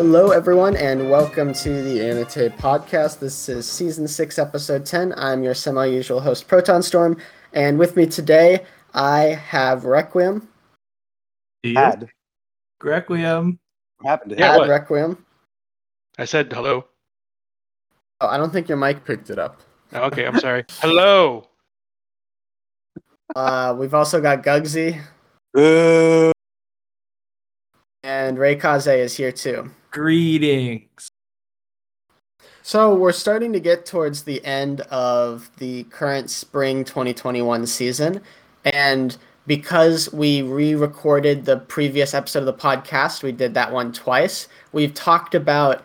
Hello, everyone, and welcome to the AniTAY Podcast. This is season six, episode 10. I'm your semi usual host, Proton Storm, and with me today, I have Requiem. Had. Requiem. What happened to Yeah. Ad what? Requiem. I said hello. Oh, I don't think your mic picked it up. Oh, Okay, I'm sorry. hello. Uh, we've also got Gugsy, Boo. and Reikaze is here too. Greetings. So we're starting to get towards the end of the current spring 2021 season, and because we re-recorded the previous episode of the podcast, we did that one twice. We've talked about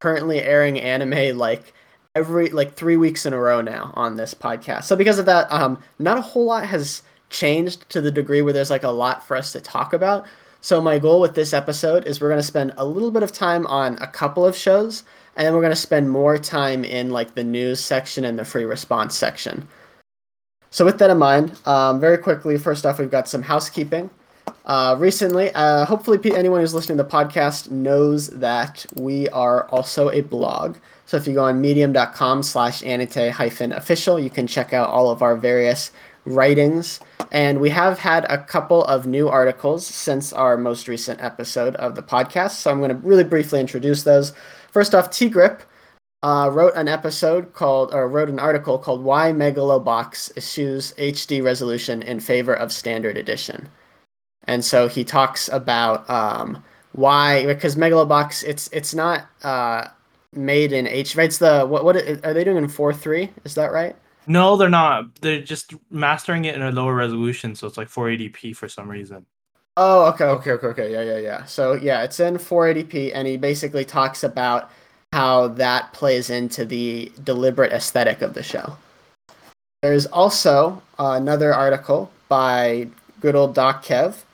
currently airing anime like every like three weeks in a row now on this podcast. So because of that, um, not a whole lot has changed to the degree where there's like a lot for us to talk about. So my goal with this episode is we're going to spend a little bit of time on a couple of shows, and then we're going to spend more time in like the news section and the free response section. So with that in mind, um, very quickly, first off, we've got some housekeeping. Uh, recently, uh, hopefully, anyone who's listening to the podcast knows that we are also a blog. So if you go on medium.com slash anitay hyphen official, you can check out all of our various writings. And we have had a couple of new articles since our most recent episode of the podcast. So I'm going to really briefly introduce those. First off, T Grip uh, wrote an episode called, or wrote an article called Why Megalobox Issues HD Resolution in Favor of Standard Edition. And so he talks about um, why, because Megalobox, it's it's not uh, made in H. Right? It's the what? What are they doing in four three? Is that right? No, they're not. They're just mastering it in a lower resolution, so it's like 480p for some reason. Oh, okay, okay, okay, okay. Yeah, yeah, yeah. So yeah, it's in 480p, and he basically talks about how that plays into the deliberate aesthetic of the show. There's also uh, another article by good old Doc Kev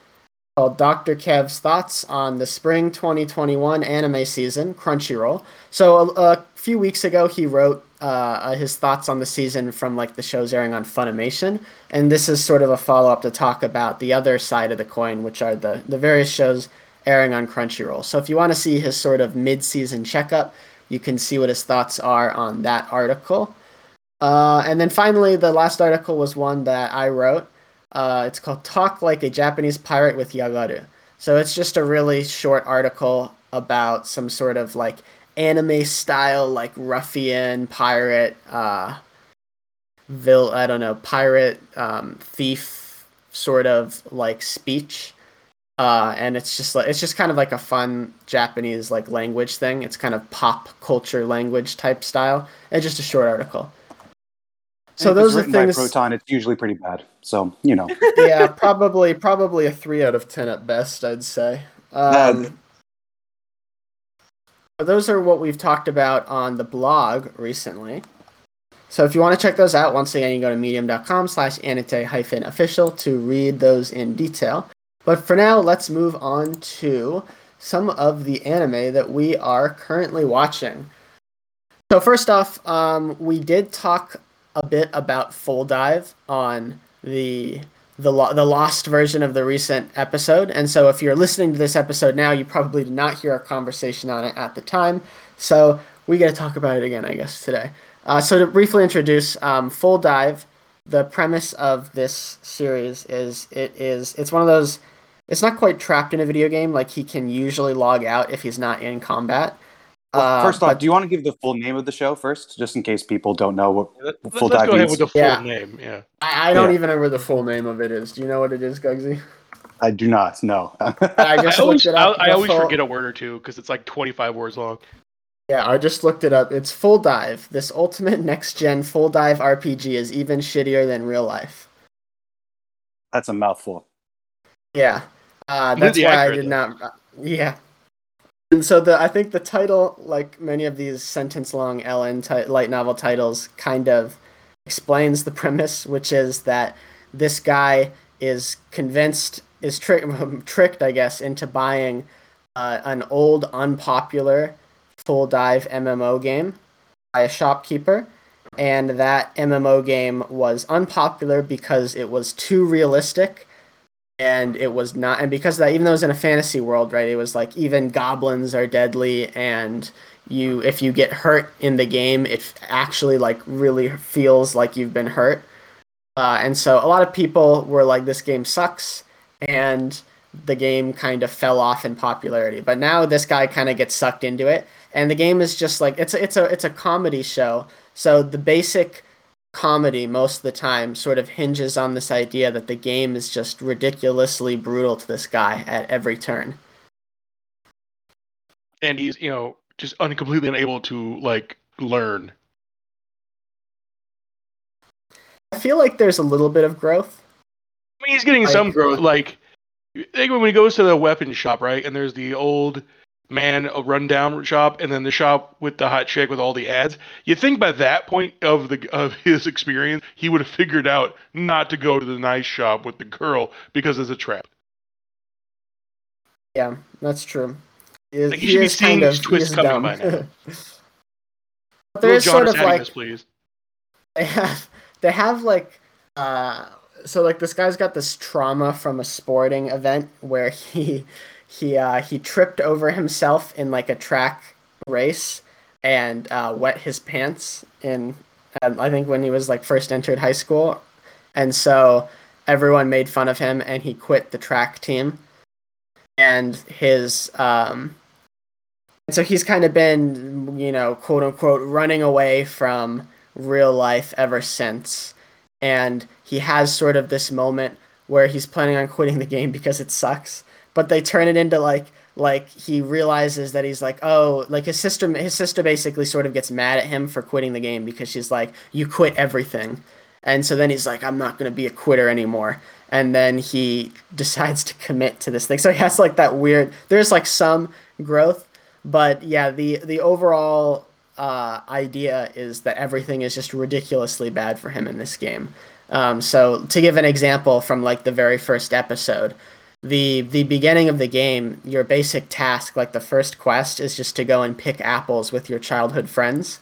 called Dr. Kev's Thoughts on the Spring 2021 Anime Season, Crunchyroll. So a, a few weeks ago, he wrote uh, his thoughts on the season from like the shows airing on Funimation, and this is sort of a follow up to talk about the other side of the coin, which are the the various shows airing on Crunchyroll. So if you want to see his sort of mid season checkup, you can see what his thoughts are on that article. Uh, and then finally, the last article was one that I wrote. Uh, it's called Talk Like a Japanese Pirate with Yagaru. So it's just a really short article about some sort of like anime style, like ruffian pirate, uh, vil I don't know, pirate um, thief sort of like speech. Uh, and it's just like it's just kind of like a fun Japanese like language thing. It's kind of pop culture language type style. and just a short article. So those are by things. Proton. It's usually pretty bad. So you know. yeah, probably probably a three out of ten at best, I'd say. Um, those are what we've talked about on the blog recently. So if you want to check those out, once again, you go to medium.com slash anitay hyphen official to read those in detail. But for now, let's move on to some of the anime that we are currently watching. So first off, um, we did talk a bit about Full Dive on the the lo- the lost version of the recent episode, and so if you're listening to this episode now, you probably did not hear our conversation on it at the time. So we got to talk about it again, I guess, today. Uh, so to briefly introduce um, Full Dive, the premise of this series is it is it's one of those. It's not quite trapped in a video game. Like he can usually log out if he's not in combat. Well, Uh, first off, but- do you want to give the full name of the show first, just in case people don't know what? Let, Full us dive go ahead means- with the full Yeah. name. Yeah. I, I don't Yeah. even remember the full name of it is. Do you know what it is, Gugsy? I do not know. I I just always, looked it I, up. I The always full- forget a word or two because it's like 25 words long. Yeah, I just looked it up. It's Full Dive. This ultimate next gen full dive RPG is even shittier than real life. That's a mouthful. Yeah, uh, that's did the why I did though. not. uh, yeah, And so the I think the title, like many of these sentence-long LN light novel titles, kind of explains the premise, which is that this guy is convinced, is tricked, tricked, I guess, into buying uh, an old, unpopular full dive MMO game by a shopkeeper, and that MMO game was unpopular because it was too realistic and it was not and because that even though it was in a fantasy world right it was like even goblins are deadly and you if you get hurt in the game it actually like really feels like you've been hurt. Uh, and so a lot of people were like this game sucks and the game kind of fell off in popularity. But now this guy kind of gets sucked into it and the game is just like it's a, it's a it's a comedy show. So the basic comedy most of the time sort of hinges on this idea that the game is just ridiculously brutal to this guy at every turn. And he's, you know, just uncompletely unable to like learn. I feel like there's a little bit of growth. I mean, he's getting Like- some growth. Like, think when he goes to the weapon shop, right? And there's the old man a rundown shop, and then the shop with the hot chick with all the ads. You think by that point of the of his experience, he would have figured out not to go to the nice shop with the girl because it's a trap. Yeah, that's true. He is- Like, you should be seeing kind these twists he is coming by now. but there John sort of like this, please. they have they have like uh so like this guy's got this trauma from a sporting event where he he uh he tripped over himself in like a track race and uh wet his pants in um, I think when he was like first entered high school. And so everyone made fun of him and he quit the track team. And his um and so he's kind of been you know quote unquote running away from real life ever since. And he has sort of this moment where he's planning on quitting the game because it sucks, but they turn it into like like he realizes that he's like oh like his sister his sister basically sort of gets mad at him for quitting the game because she's like you quit everything. And so then he's like i'm not going to be a quitter anymore. And then he decides to commit to this thing. So he has like that weird there's like some growth but yeah the the overall uh, idea is that everything is just ridiculously bad for him in this game. Um, so to give an example from like the very first episode the the beginning of the game your basic task like the first quest is just to go and pick apples with your childhood friends.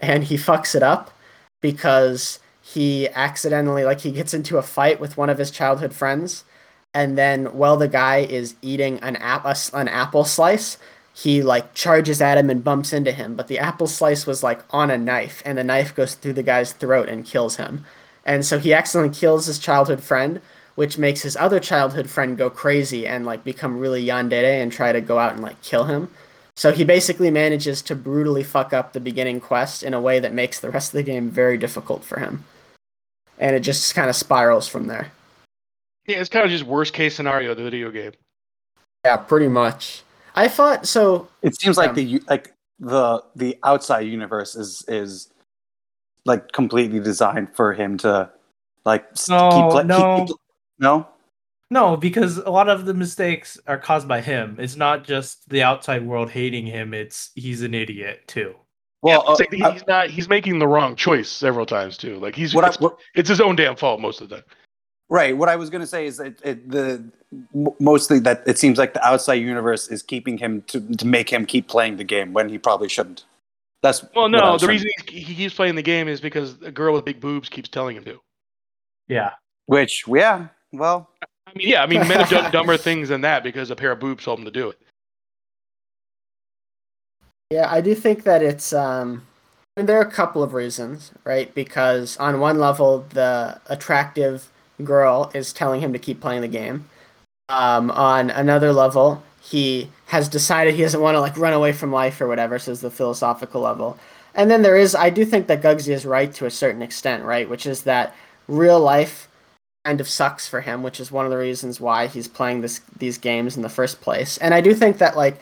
And he fucks it up because he accidentally like he gets into a fight with one of his childhood friends. And then while the guy is eating an app an apple slice he like charges at him and bumps into him. But the apple slice was like on a knife and the knife goes through the guy's throat and kills him. And so he accidentally kills his childhood friend which makes his other childhood friend go crazy and like become really yandere and try to go out and like kill him so he basically manages to brutally fuck up the beginning quest in a way that makes the rest of the game very difficult for him and it just kind of spirals from there Yeah, it's kind of just worst case scenario of the video game. yeah pretty much i thought so It seems like Um, the like the the outside universe is is like completely designed for him to like No, keep pla- no. keep, no. No, because a lot of the mistakes are caused by him. It's not just the outside world hating him. It's he's an idiot too. Well, yeah, uh, like he's not. He's making the wrong choice several times too. Like he's what I, it's, what, it's his own damn fault most of the time. right. What I was going to say is that it, the mostly that it seems like the outside universe is keeping him to to make him keep playing the game when he probably shouldn't. That's Well, no, the reason he, he keeps playing the game is because a girl with big boobs keeps telling him to. Yeah. Which, yeah, well, I mean, yeah, I mean, men have done dumber things than that because a pair of boobs told them to do it. Yeah, I do think that it's um I mean, there are a couple of reasons, right? Because on one level the attractive girl is telling him to keep playing the game. Um on another level, he has decided he doesn't want to like run away from life or whatever, so it's the philosophical level. And then there is I do think that Gugsy is right to a certain extent, right? Which is that real life kind of sucks for him, which is one of the reasons why he's playing this these games in the first place. And I do think that like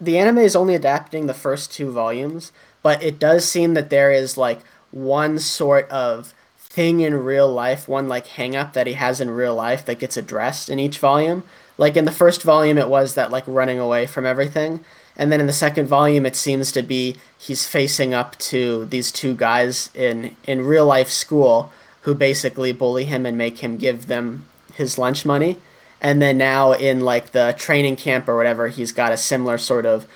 the anime is only adapting the first two volumes, but it does seem that there is like one sort of thing in real life, one like hang up that he has in real life that gets addressed in each volume, Like in the first volume, it was that like running away from everything, and then in the second volume, it seems to be he's facing up to these two guys in in real life school who basically bully him and make him give them his lunch money. And then now in like the training camp or whatever, he's got a similar sort of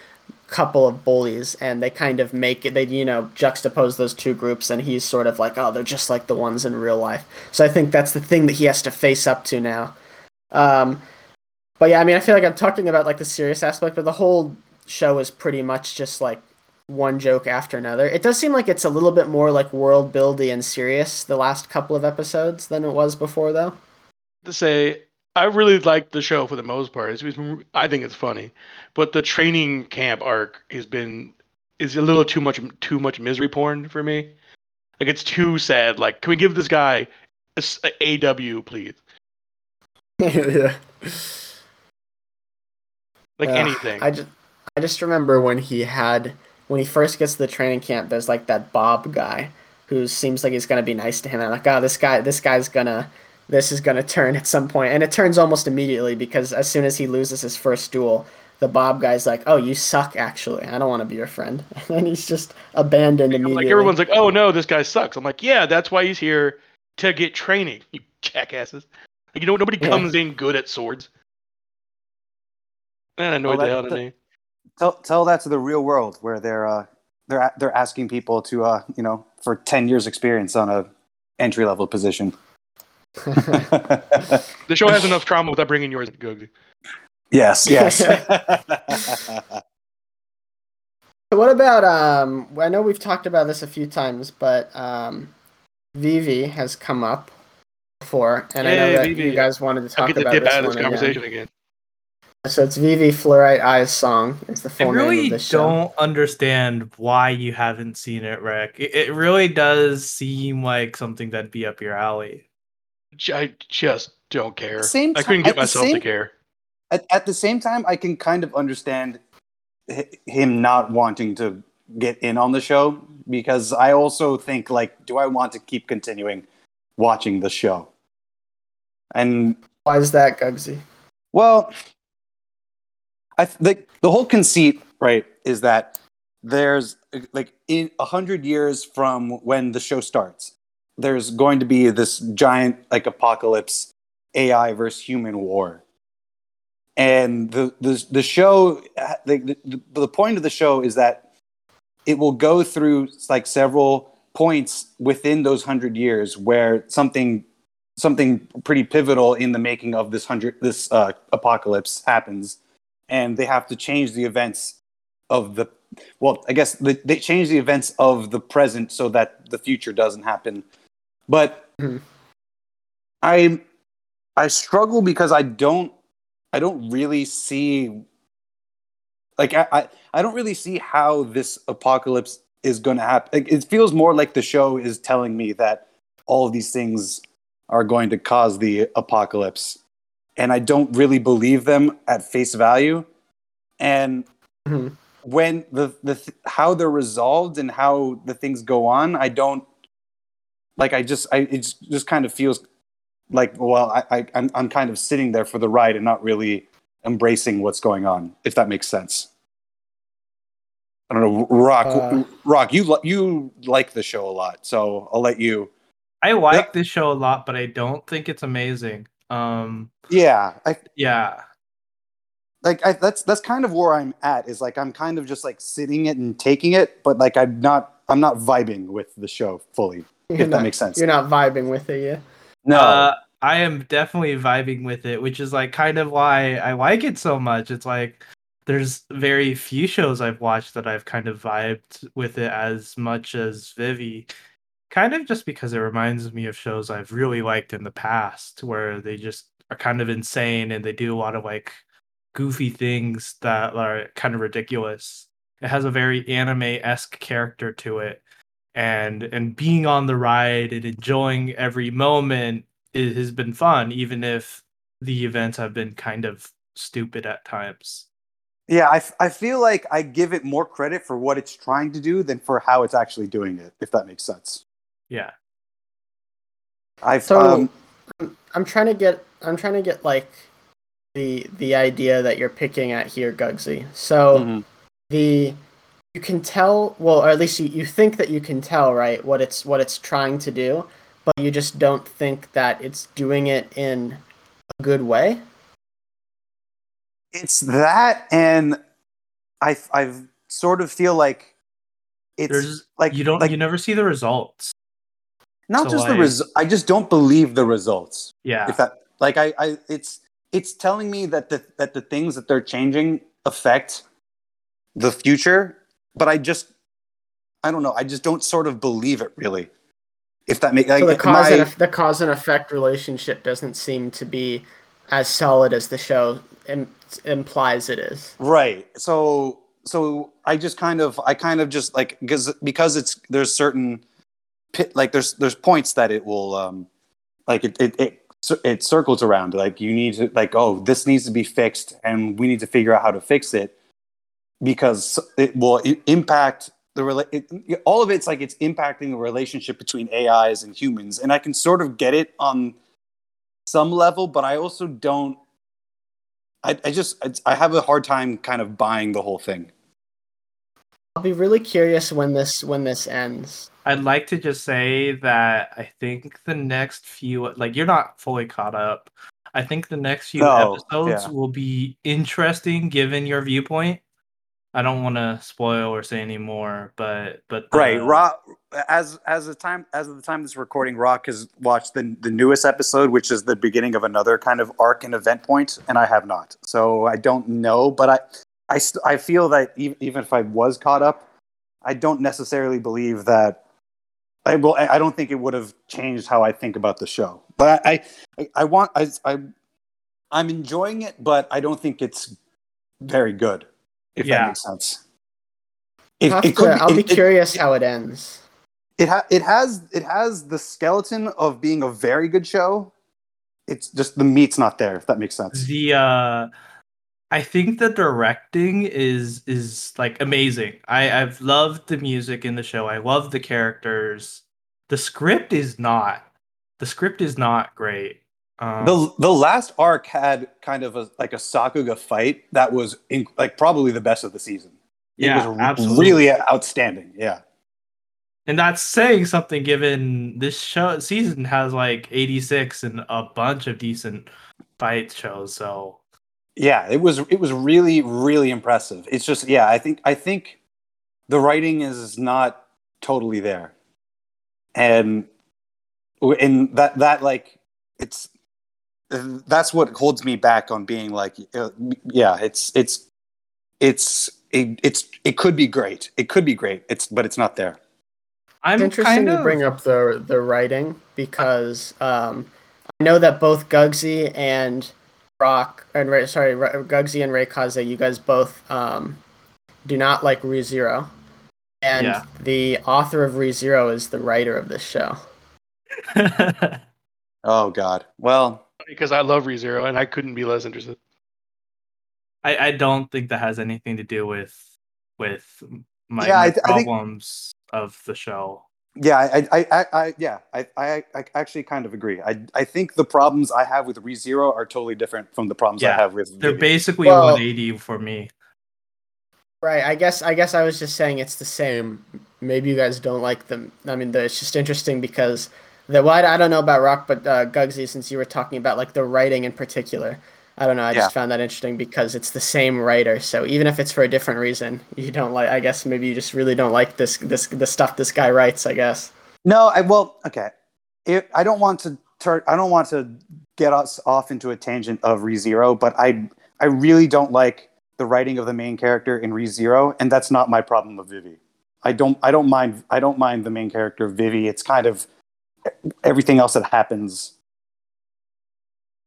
couple of bullies and they kind of make it they you know juxtapose those two groups and he's sort of like oh they're just like the ones in real life so i think that's the thing that he has to face up to now um, but yeah i mean i feel like i'm talking about like the serious aspect but the whole show is pretty much just like one joke after another it does seem like it's a little bit more like world buildy and serious the last couple of episodes than it was before though to say I really like the show for the most part. It's, it's- I think it's funny, but the training camp arc has been is a little too much too much misery porn for me. Like it's too sad. Like, can we give this guy a, s- a AW, please? yeah Like Ugh, anything. I just I just remember when he had when he first gets to the training camp. There's like that Bob guy who seems like he's gonna be nice to him. And I'm like, oh, this guy, this guy's gonna, this is gonna turn at some point, and it turns almost immediately because as soon as he loses his first duel, the Bob guy's like, oh, you suck. Actually, I don't want to be your friend, and he's just abandoned immediately. like everyone's like, oh no, this guy sucks. I'm like, yeah, that's why he's here to get training. You jackasses. Like, you know, nobody Yeah. comes in good at swords. Man, I annoyed Well, the hell out of that- me. Tell tell that to the real world where they're uh, they're they're asking people to uh, you know for ten years experience on a entry level position. The show has enough trauma without bringing yours, Gugsy. yes, yes. So what about um? I know we've talked about this a few times, but um, Vivy has come up before, and I know Yay, that Vivy. you guys wanted to I'll talk get to about dip this out of one this again. conversation again. So it's Vivy Fluorite Eyes song. It's the I full name of the show. don't understand why you haven't seen it, Rick. It, it really does seem like something that'd be up your alley. I just don't care. Same I couldn't ti- get at the myself to same- care. at, at the same time, I can kind of understand h- him not wanting to get in on the show because I also think like, do I want to keep continuing watching the show? And Why is that, Gugsy? well, I th- the whole conceit, right, is that there's like in a hundred years from when the show starts, there's going to be this giant like apocalypse, AI versus human war, and the the the show, the the, the point of the show is that it will go through like several points within those hundred years where something something pretty pivotal in the making of this hundred this uh, apocalypse happens, and they have to change the events of the well, I guess the, they change the events of the present so that the future doesn't happen. But Mhm. I I struggle because I don't I don't really see like I I, I don't really see how this apocalypse is going to happen. It feels more like the show is telling me that all of these things are going to cause the apocalypse, and I don't really believe them at face value. And Mhm. when the the th- how they're resolved and how the things go on, I don't like. I just I it just, just kind of feels like well, I, I I'm I'm kind of sitting there for the ride and not really embracing what's going on. If that makes sense. I don't know, Rock. Uh, Rock, you li- you like the show a lot, so I'll let you. I like Yep. this show a lot, but I don't think it's amazing. Um, Yeah, I yeah, like I, that's that's kind of where I'm at. Is like I'm kind of just like sitting it and taking it, but like I'm not I'm not vibing with the show fully. You're If that makes sense. You're not vibing with it yet. No, Uh, I am definitely vibing with it, which is like kind of why I like it so much. It's like there's very few shows I've watched that I've kind of vibed with it as much as Vivy. Kind of just because it reminds me of shows I've really liked in the past where they just are kind of insane and they do a lot of like goofy things that are kind of ridiculous. It has a very anime-esque character to it and and being on the ride and enjoying every moment it has been fun even if the events have been kind of stupid at times yeah, I, f- I feel like I give it more credit for what it's trying to do than for how it's actually doing it. If that makes sense. Yeah I've So um, I'm trying to get I'm trying to get like the the idea that you're picking at here, Gugsy. So Mhm. the you can tell well or at least you, you think that you can tell right what it's what it's trying to do but you just don't think that it's doing it in a good way It's that, and I I sort of feel like it's There's like you don't like you never see the results. Not so just the like- res. I just don't believe the results. Yeah. If that like I I it's it's telling me that the that the things that they're changing affect the future, but I just I don't know. I just don't sort of believe it really. If that makes like so the cause my- and the cause and effect relationship doesn't seem to be as solid as the show Im- implies it is Right. So so I just kind of I kind of just like because because it's there's certain pit like there's there's points that it will um like it it it, it circles around like you need to like oh this needs to be fixed and we need to figure out how to fix it because it will impact the rela- it, all of it's like it's impacting the relationship between AIs and humans and I can sort of get it on some level but I also don't I, I just it's, I have a hard time kind of buying the whole thing. I'll be really curious when this when this ends I'd like to just say that I think the next few like you're not fully caught up. I think the next few No, episodes yeah. will be interesting given your viewpoint. I don't want to spoil or say any more, but but uh, Right, Rock as as the time as of the time of this recording, Rock has watched the the newest episode, which is the beginning of another kind of arc and event point, and I have not. So I don't know, but I I st- I feel that even, even if I was caught up, I don't necessarily believe that. I will. I I don't think it would have changed how I think about the show. But I I, I want I, I I'm enjoying it, but I don't think it's very good. If Yeah. that makes sense. It, I'll, it could be- I'll be it- it- curious how it ends it ha- it has it has the skeleton of being a very good show. It's just the meat's not there. If that makes sense. the uh I think the directing is is like amazing. I I've loved the music in the show. I love the characters. The script is not. The script is not great. Um, The the last arc had kind of a like a Sakuga fight that was in, like probably the best of the season. yeah, it was r- absolutely. really outstanding. Yeah. And that's saying something given this show season has like 86 and a bunch of decent fight shows. So Yeah, it was it was really really impressive. It's just yeah, I think I think the writing is not totally there, and and that that like it's that's what holds me back on being like uh, yeah, it's it's it's it, it's it could be great. It could be great. It's but it's not there. I'm it's interesting kind you of bring up the the writing because um, I know that both Gugsy and Rock and Ray, sorry Ra- Gugsy and Reikaze, you guys both um, do not like ReZero, and Yeah. the author of ReZero is the writer of this show. Oh God. Well, because I love ReZero and I couldn't be less interested. I, I don't think that has anything to do with with my, Yeah, my I th- I think- problems of the show. Yeah, I, I, I, I yeah, I, I, I actually kind of agree. I, I think the problems I have with ReZero are totally different from the problems I have with. They're Vivy. basically Well- 180 for me. Right. I guess I guess I was just saying it's the same. Maybe you guys don't like them. I mean, the, it's just interesting because the well, I, I don't know about Rock, but uh, Gugsy, since you were talking about like the writing in particular, I don't know. I just found that interesting because it's the same writer. So even if it's for a different reason, you don't like. I guess maybe you just really don't like this this the stuff this guy writes. I guess. No, I well, okay. It, I don't want to turn. I don't want to get us off into a tangent of ReZero, but I I really don't like the writing of the main character in ReZero, and that's not my problem with Vivy. I don't I don't mind I don't mind the main character Vivy. It's kind of everything else that happens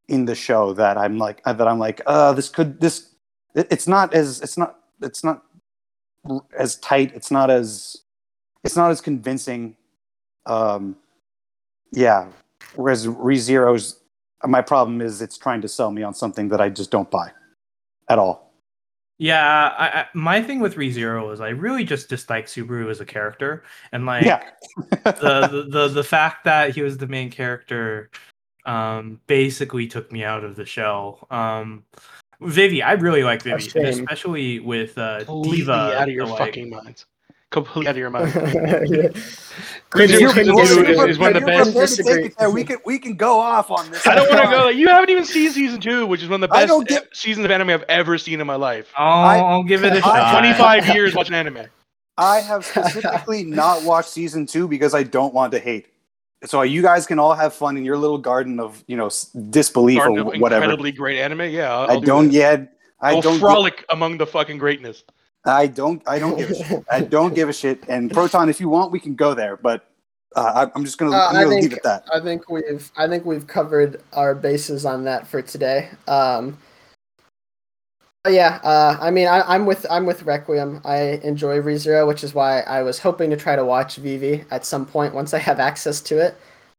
in the show that I'm like that I'm like uh this could this it- it's not as it's not it's not as tight. It's not as it's not as convincing. Um yeah. Whereas ReZero's my problem is it's trying to sell me on something that I just don't buy at all. Yeah, I, I, my thing with ReZero is I really just dislike Subaru as a character, and like yeah. the, the the the fact that he was the main character um, basically took me out of the show. Um, Vivy, I really like Vivy, especially with uh, Completely Diva. out of your the, like- fucking minds. Completely out of your mind. Yeah. Couldn't You're- do- couldn't you're- do you're- is- is one of the best- prepared. There, we can we can go off on this. I don't want to go. Like, you haven't even seen season two, which is one of the I best don't get- seasons of anime I've ever seen in my life. Oh, I- I'll give it a I- shot. 25 years watching anime. I have specifically not watched season two because I don't want to hate. So you guys can all have fun in your little garden of you know disbelief Garden or of whatever. incredibly great anime. Yeah, I'll, I I'll do don't that. yet. I I'll don't. gi- frolic among the fucking greatness. I don't. I don't give a shit. I don't give a shit. And Proton, if you want, we can go there. But uh, I, I'm just gonna, Uh, I'm gonna leave think- it at that. I think we've I think we've covered our bases on that for today. Um, but yeah, uh, I mean, I, I'm with I'm with Requiem. I enjoy ReZero, which is why I was hoping to try to watch Vivy at some point once I have access to it.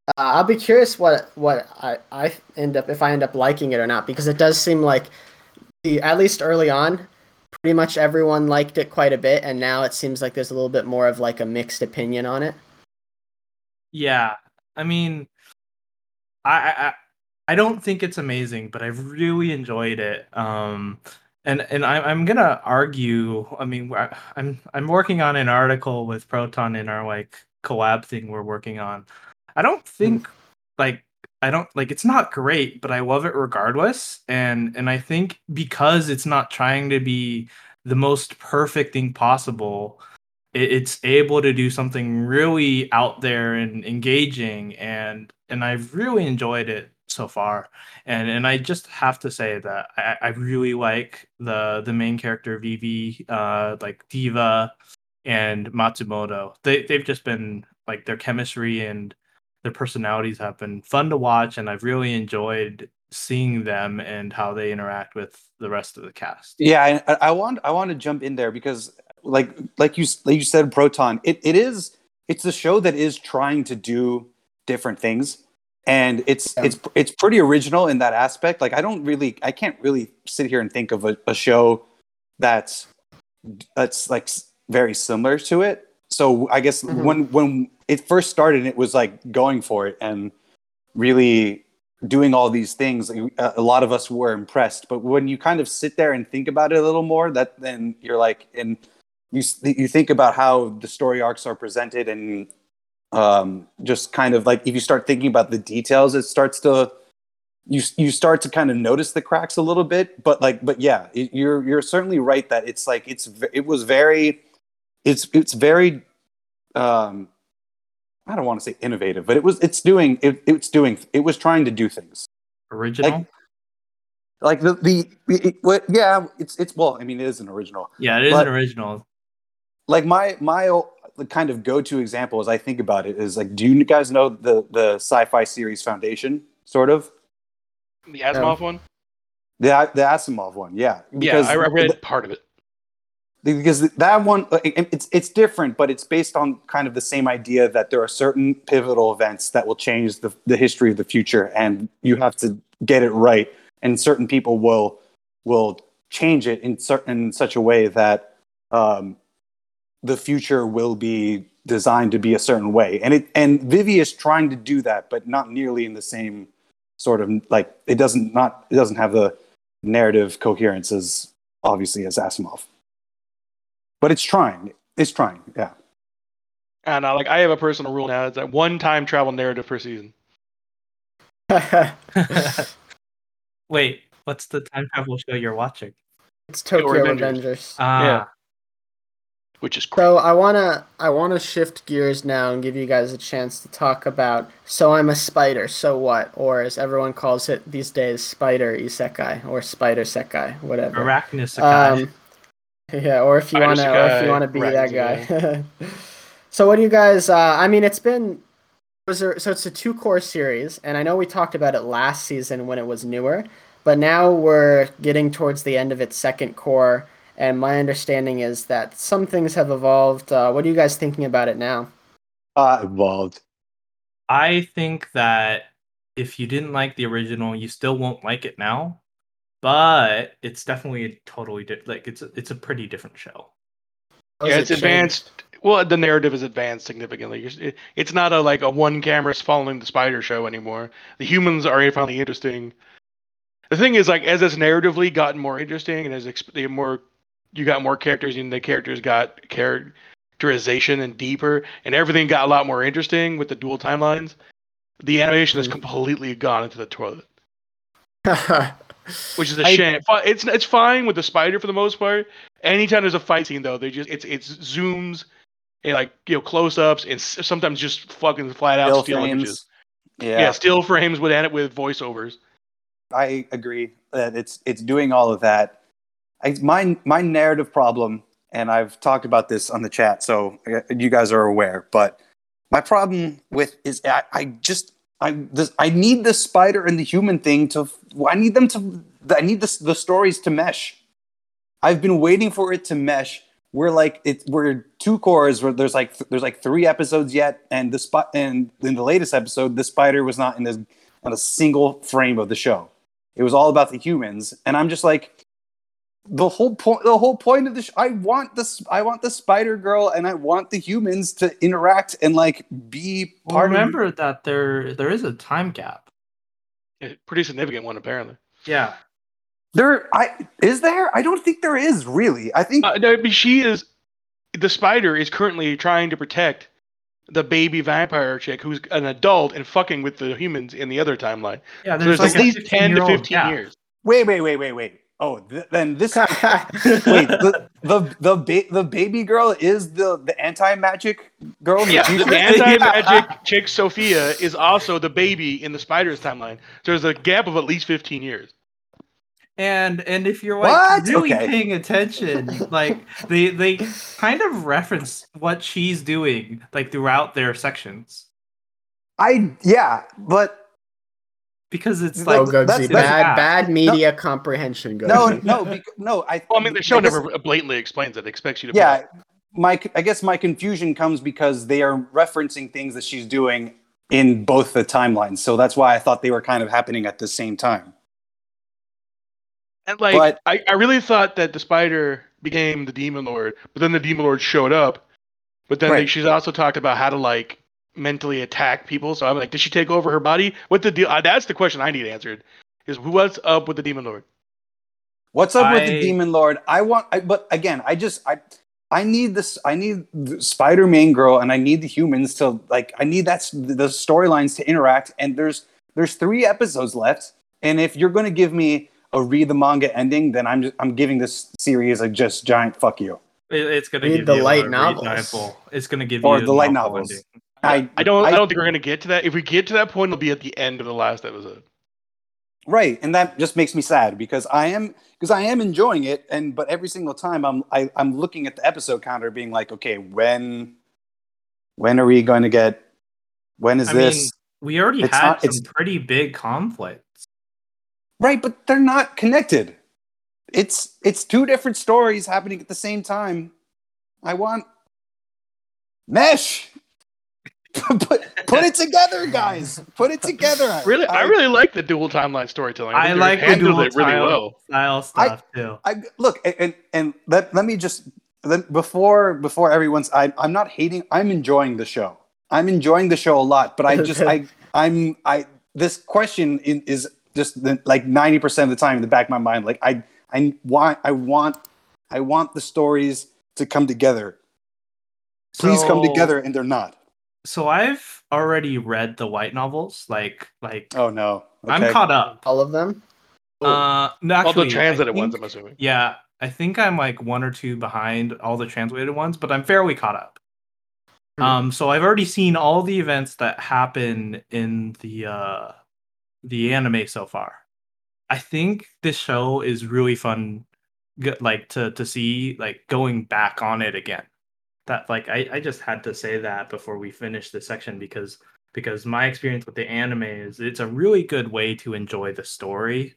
Uh, I'll be curious what what I, I end up if I end up liking it or not because it does seem like the at least early on, pretty much everyone liked it quite a bit, and now it seems like there's a little bit more of like a mixed opinion on it. Yeah, I mean, I, I I- I don't think it's amazing, but I've really enjoyed it. Um, and and I, I'm gonna argue. I mean, I- I'm I'm working on an article with Proton in our like collab thing we're working on. I don't hmm. think like I don't like it's not great, but I love it regardless. And and I think because it's not trying to be the most perfect thing possible, it, it's able to do something really out there and engaging and and I've really enjoyed it so far. And and I just have to say that I, I really like the the main character Vivy, uh like Diva and Matsumoto. They they've just been like their chemistry and their personalities have been fun to watch and I've really enjoyed seeing them and how they interact with the rest of the cast. Yeah, I, I want I want to jump in there because like like you like you said, Proton. It, it is it's a show that is trying to do different things, and it's Yeah. it's it's pretty original in that aspect. Like I don't really I can't really sit here and think of a, a show that's that's like very similar to it. So I guess Mhm. when when it first started, it was like going for it and really doing all these things a a lot of us were impressed but when you kind of sit there and think about it a little more that then you're like and you you think about how the story arcs are presented and um just kind of like if you start thinking about the details it starts to you you start to kind of notice the cracks a little bit but like but yeah it, you're you're certainly right that it's like it's it was very it's it's very um I don't want to say innovative, but it was it's doing it, it's doing it was trying to do things Original? like the the it, what yeah it's it's well I mean it is an original yeah, it is but- an original. like my my the kind of go to example as I think about it is like do you guys know the the sci-fi series Foundation sort of The Asimov one? the the Asimov one yeah Yeah, I, I read part of it. because that one it's it's different but it's based on kind of the same idea that there are certain pivotal events that will change the, the history of the future and you have to get it right and certain people will will change it in certain in such a way that um, the future will be designed to be a certain way and it and Vivy is trying to do that but not nearly in the same sort of like it doesn't not it doesn't have the narrative coherence as obviously as Asimov but it's trying. It's trying. Yeah. And uh, like I have a personal rule now. It's that one time travel narrative per season. Wait, what's the time travel show you're watching? it's Tokyo Revengers. Avengers. Ah, Yeah. Which is great. So I wanna I wanna shift gears now and give you guys a chance to talk about So I'm a Spider, so what? Or as everyone calls it these days, Spider Isekai or Spider Sekai, whatever. Arachnus Um, yeah, or if you wanna or if you wanna be that guy. so what do you guys uh I mean it's been was there, so it's a two cour series, and I know we talked about it last season when it was newer, but now we're getting towards the end of its second cour, and my understanding is that some things have evolved. Uh, what are you guys thinking about it now? Uh, evolved. I think that if you didn't like the original, you still won't like it now. But it's definitely a totally di- like it's a, it's a pretty different show. How's yeah, it's changed? advanced. well, the narrative is advanced significantly. It's not a like a one camera following the spider show anymore. The humans are finally interesting. The thing is, like, as it's narratively gotten more interesting, and as exp- the more you got more characters, and the characters got characterization and deeper, and everything got a lot more interesting with the dual timelines. The animation has mm-hmm. completely gone into the toilet, which is a I- shame. It's it's fine with the spider for the most part. Anytime there's a fight scene, though, they just it's it's zooms and like you know close ups and sometimes just fucking flat out Still images. Yeah, Yeah. still frames with an- with voiceovers. I agree that it's it's doing all of that. I, my my narrative problem, and I've talked about this on the chat, so uh, you guys are aware. But my problem with is I, I just I this I need the spider and the human thing to I need them to I need the the stories to mesh. I've been waiting for it to mesh. We're like it. We're two cours where there's like there's like three episodes yet, and the spot and in the latest episode, the spider was not in this on a single frame of the show. It was all about the humans, and I'm just like, the whole point. The whole point of the sh- I want this. I want the Spider Girl, and I want the humans to interact and like be Well, part remember that there there is a time gap. A pretty significant one, apparently. Yeah. There, I is there. I don't think there is really. I think Uh, no, but she is. The spider is currently trying to protect the baby vampire chick who's an adult and fucking with the humans in the other timeline. Yeah, So there's there's like at least 10 to 15-year-old 15 gap. years. wait, wait, wait, wait, wait. Oh, th- then this. wait, the the the, ba- the baby girl is the the anti magic girl. in the Yeah, future? the anti-magic chick Sophia is also the baby in the spider's timeline. So there's a gap of at least 15 years. And and if you're like What? really Okay. paying attention, like they they kind of reference what she's doing like throughout their sections I yeah, but because it's Like, oh, like that's- Gugsy, that's- bad, bad media comprehension. no, no, bec- no. I Well, I mean, the show guess- never blatantly explains it. It expects you to. yeah my i guess my confusion comes because they are referencing things that she's doing in both the timelines so that's why i thought they were kind of happening at the same time And like, But- I, I really thought that the spider became the demon lord, but then the demon lord showed up. But then Right. like, she's also talked about how to like mentally attack people. So I'm like, did she take over her body? What the deal? That's the question I need answered. Is what's up with the demon lord? what's up with the demon lord i want I, but again i just i i need this i need Spider Man girl and i need the humans to like i need that's the storylines to interact and there's there's three episodes left and if you're going to give me a read the manga ending then i'm just i'm giving this series a just giant fuck you it- it's gonna Read give the you light a novels. It's gonna give Or you the light novels. ending. I, I don't. I, don't think we're gonna get to that. If we get to that point, it'll be at the end of the last episode. right and that just makes me sad because i am because i am enjoying it and but every single time i'm I, i'm looking at the episode counter being like okay when when are we going to get when is I this mean, we already It's had not- some it's- pretty big conflicts. right but they're not connected it's it's two different stories happening at the same time i want mesh put, put it together guys put it together Really, I, really like the dual timeline storytelling. I think they like the dual it really style, well. style stuff too. I look and and, and let, let me just let, before before everyone's I, I'm not hating I'm enjoying the show I'm enjoying the show a lot but I just I I'm I this question in, is just the, like 90 percent of the time in the back of my mind like I I want I want I want the stories to come together please come together and they're not So I've already read the white novels. Like like oh no I'm caught up. All of them. Uh, no, All the translated I ones, I'm assuming. Yeah, I think I'm like one or two behind all the translated ones, but I'm fairly caught up. Hmm. Um, so I've already seen all the events that happen in the uh the anime so far. I think this show is really fun, g- like to to see like going back on it again. That like I I just had to say that before we finish this section because because my experience with the anime is it's a really good way to enjoy the story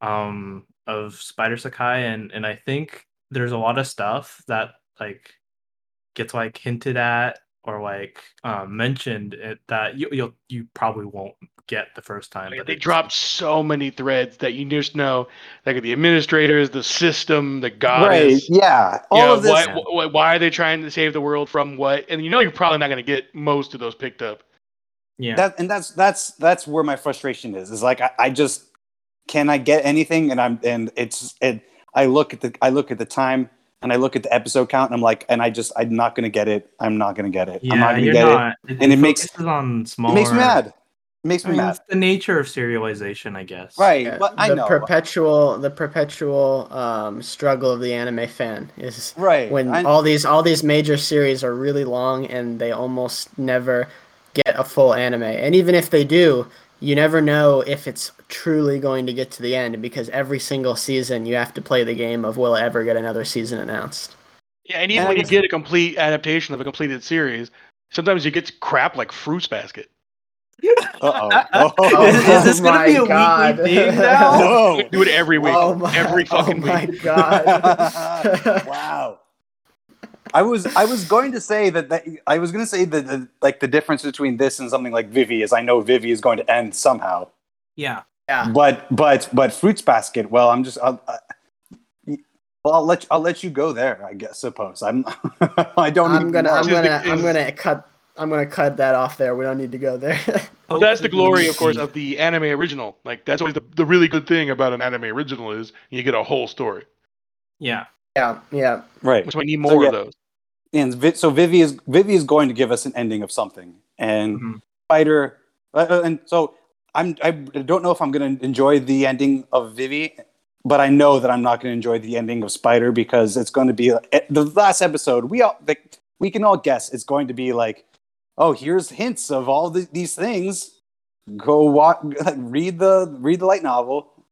um of Spider Sakai. And and I think there's a lot of stuff that like gets like hinted at or like um, mentioned it, that you you'll you probably won't get the first time. Like, but they it's- dropped so many threads that you just know like the administrators, the system, the goddess. right? Yeah, all you know, of this. Why, why, why are they trying to save the world from what? And you know you're probably not going to get most of those picked up. Yeah. that and that's that's that's where my frustration is is like I, I just can i get anything and i'm and it's it i look at the i look at the time and i look at the episode count and i'm like and i just i'm not gonna get it i'm not gonna get it i'm yeah, not gonna you're get not. It, and it makes- focuses on it smaller. it makes me mad it makes I me mean, mad it's the nature of serialization, I guess. right Yeah, but i the know perpetual the perpetual um, struggle of the anime fan is right when I- all these all these major series are really long and they almost never get a full anime. And even if they do, you never know if it's truly going to get to the end because every single season you have to play the game of will it ever get another season announced. Yeah, and even And when you get a complete adaptation of a completed series, sometimes you get crap like Fruits Basket. Uh-oh Oh is, is this oh gonna be a God. weekly thing now? no Do it every week. Oh my, every oh fucking oh my week. god. wow. I was I was going to say that, that I was going to say that the, like the difference between this and something like Vivy is I know Vivy is going to end somehow, Yeah. yeah. but but but Fruits Basket. Well, I'm just I'll, I, well I'll let I'll let you go there. I guess suppose I'm I don't. I'm gonna. I'm Which is the- gonna I'm gonna cut I'm gonna cut that off there. We don't need to go there. Well, that's the glory, of course, of the anime original. Like that's always the, the really good thing about an anime original is you get a whole story. Yeah. yeah, yeah. right. Which we need So, more yeah. of those. And Vi- so Vivy is Vivy is going to give us an ending of something, and Mhm. Spider, uh, uh, and so I'm I don't know if I'm going to enjoy the ending of Vivy, but I know that I'm not going to enjoy the ending of Spider because it's going to be eh, the last episode. We all like we can all guess it's going to be like, oh, here's hints of all the, these things. Go watch, read the read the light novel,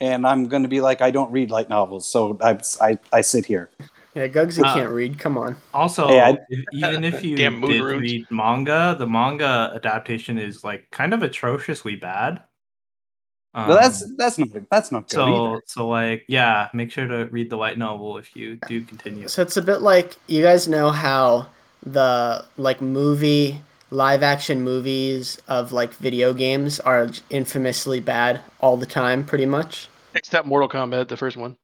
and I'm going to be like, I don't read light novels, so I I, I sit here. Yeah, Gugsy Uh, can't read. Come on. Also, Hey, I- even if you did runes. read manga, the manga adaptation is like kind of atrociously bad. Um, Well, that's that's not that's not good. either. so so like yeah, make sure to read the light novel if you do continue. So it's a bit like you guys know how the like movie live action movies of like video games are infamously bad all the time pretty much. Except Mortal Kombat, the first one.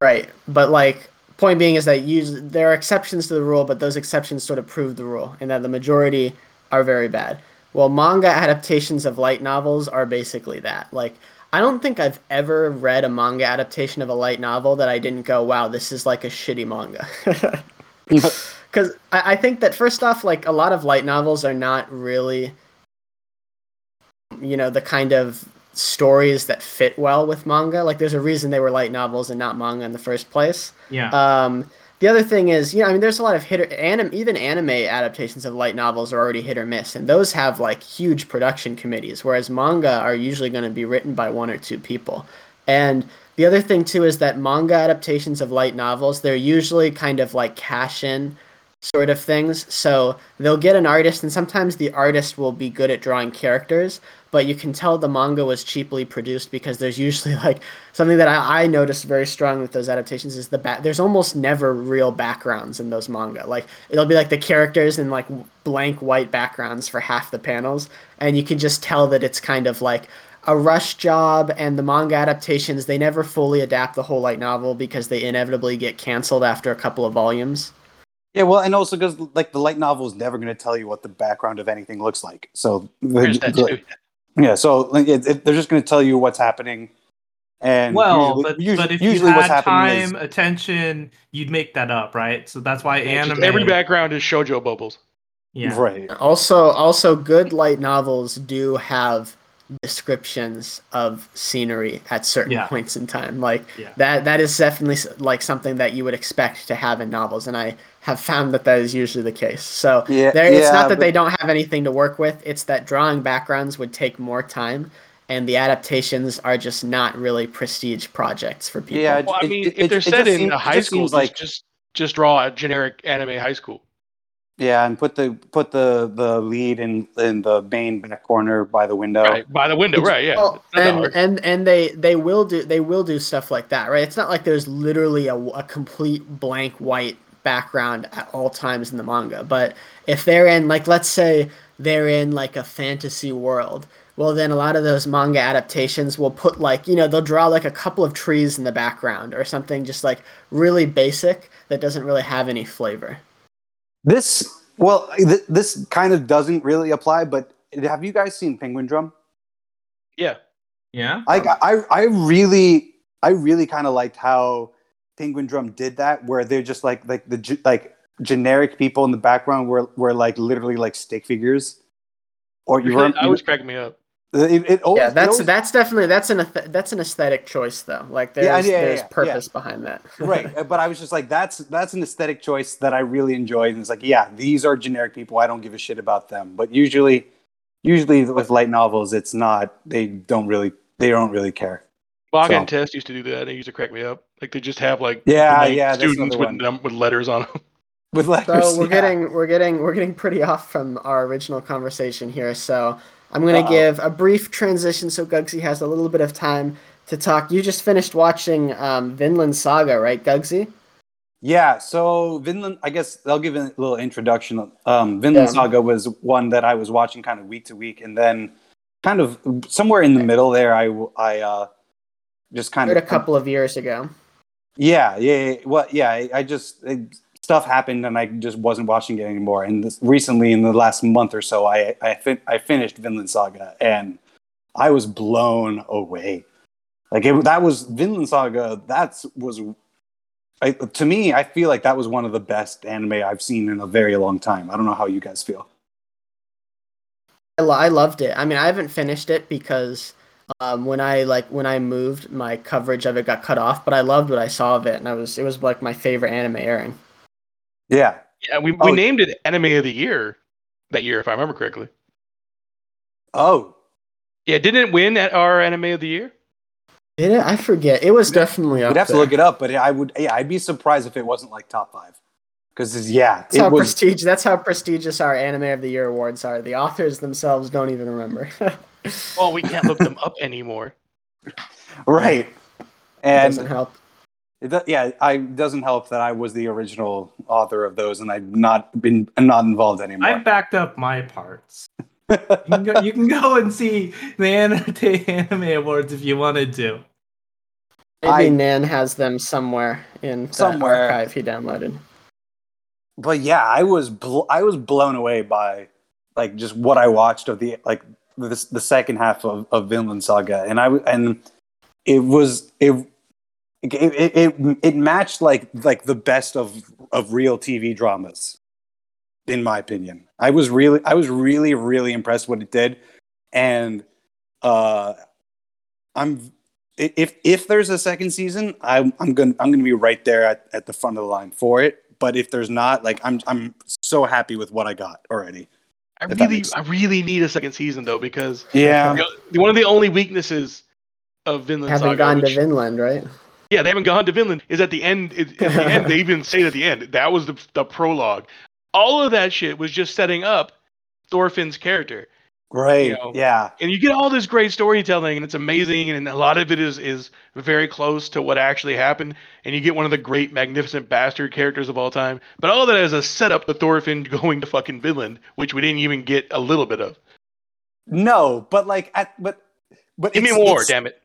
Right. But like point being is that use there are exceptions to the rule, but those exceptions sort of prove the rule and that the majority are very bad. Well, manga adaptations of light novels are basically that. Like I don't think I've ever read a manga adaptation of a light novel that I didn't go, "Wow, this is like a shitty manga." Because I, I think that first off, like a lot of light novels are not really, you know, the kind of stories that fit well with manga. Like there's a reason they were light novels and not manga in the first place. Yeah. Um, the other thing is, you know, I mean, there's a lot of hit or anim, even anime adaptations of light novels are already hit or miss, and those have like huge production committees, whereas manga are usually going to be written by one or two people. And the other thing too is that manga adaptations of light novels, they're usually kind of like cash in sort of things. So they'll get an artist, and sometimes the artist will be good at drawing characters, but you can tell the manga was cheaply produced because there's usually like something that I, I noticed very strong with those adaptations is the back. There's almost never real backgrounds in those manga. Like it'll be like the characters in like blank white backgrounds for half the panels, and you can just tell that it's kind of like a rush job and the manga adaptations they never fully adapt the whole light novel because they inevitably get canceled after a couple of volumes Yeah, well, and also because like the light novel is never going to tell you what the background of anything looks like. So There's that too. yeah, so like, it, it- they're just going to tell you what's happening. And well, usually, but usually, but if usually you what's had happening time, is attention, you'd make that up, right? So that's why It's anime. Every background is shojo bubbles. yeah. right. Also, also good light novels do have descriptions of scenery at certain Yeah. points in time. Like Yeah. that that is definitely like something that you would expect to have in novels and I have found that that is usually the case. So Yeah, there, it's yeah, not that but- they don't have anything to work with, it's that drawing backgrounds would take more time and the adaptations are just not really prestige projects for people. Yeah, Well, I mean, it- if they're it set just in seems- a high school, just, like- just just draw a generic anime high school. Yeah, and put the put the the lead in in the main back corner by the window. Right by the window, It's- right? Yeah. Well, It's not that and hard. and and they they will do they will do stuff like that, right? It's not like there's literally a, a complete blank white background at all times in the manga. But if they're in like let's say they're in like a fantasy world, well then a lot of those manga adaptations will put like, you know, they'll draw like a couple of trees in the background or something just like really basic that doesn't really have any flavor. This well, th- this kind of doesn't really apply, but have you guys seen Penguindrum? Yeah. Yeah. I I I really I really kind of liked how Penguindrum did that, where they're just like like the like generic people in the background were were like literally like stick figures. Or you were I was cracking me up. It, it always, yeah, it that's always- that's definitely that's an that's an aesthetic choice though. Like there's Yeah, yeah, yeah, there's yeah, purpose behind that. right. uh, But I was just like, that's that's an aesthetic choice that I really enjoyed. And it's like, yeah, these are generic people. I don't give a shit about them. But usually, usually with light novels, it's not. They don't really. They don't really care. Baka So- and Test used to do that. They used to crack me up. Like they just have like Yeah, yeah, students with one. num- with letters on them. With letters, So we're yeah. getting we're getting we're getting pretty off from our original conversation here. So I'm gonna give a brief transition so Gugsy has a little bit of time to talk. You just finished watching um, Vinland Saga, right, Gugsy? Yeah, so Vinland, I guess I'll give a little introduction. Um, Vinland Yeah. Saga was one that I was watching kind of week to week, and then kind of somewhere in the middle there, I I uh, just kind Heard of a couple of years ago. Yeah, yeah, yeah. Well, yeah. I, I just it, stuff happened, and I just wasn't watching it anymore. And this, recently, in the last month or so, I I, fin- I finished Vinland Saga, and I was blown away. Like it, that was Vinland Saga. That was, I, to me, I feel like that was one of the best anime I've seen in a very long time. I don't know how you guys feel. I, I loved it. I mean, I haven't finished it because um, when I like when I moved, my coverage of it got cut off. But I loved what I saw of it, and I was it was like my favorite anime airing. Yeah. Yeah, we, we Oh. named it Anime of the Year that year, if I remember correctly. Oh, Yeah, didn't it win at our Anime of the Year? Did it? I forget. It was definitely up you'd have to look it up, but I would. Yeah, I'd be surprised if it wasn't like top five. Because yeah, That's how it was. prestige. That's how prestigious our Anime of the Year awards are. The authors themselves don't even remember. Well, we can't look them up anymore. Right. And doesn't help. It, yeah, I it doesn't help that I was the original author of those, and I've not been I'm not involved anymore. I backed up my parts. You can, go, you can go and see the Anime, anime Awards if you wanted to. Maybe I- Nan has them somewhere in the Somewhere. archive he downloaded. but yeah, I was bl- I was blown away by like just what I watched of the like the the second half of, of Vinland Saga, and I and it was it. It, it, it, it matched like like the best of, of real TV dramas, in my opinion. I was really I was really really impressed what it did, and uh, I'm if if there's a second season, I'm I'm gonna I'm gonna be right there at, at the front of the line for it. But if there's not, like I'm I'm so happy with what I got already. I really, I really need a second season though because Yeah, one of the only weaknesses of Vinland Haven't Saga, gone which- to Vinland, right? Yeah, they haven't gone to Vinland, is at the end. It, at the end, they even say at the end that was the the prologue. All of that shit was just setting up Thorfinn's character. Great. You know, yeah, and you get all this great storytelling and it's amazing and a lot of it is is very close to what actually happened and you get one of the great magnificent bastard characters of all time but all that is a setup to thorfinn going to fucking vinland which we didn't even get a little bit of no, but like at but but give me more it's- damn it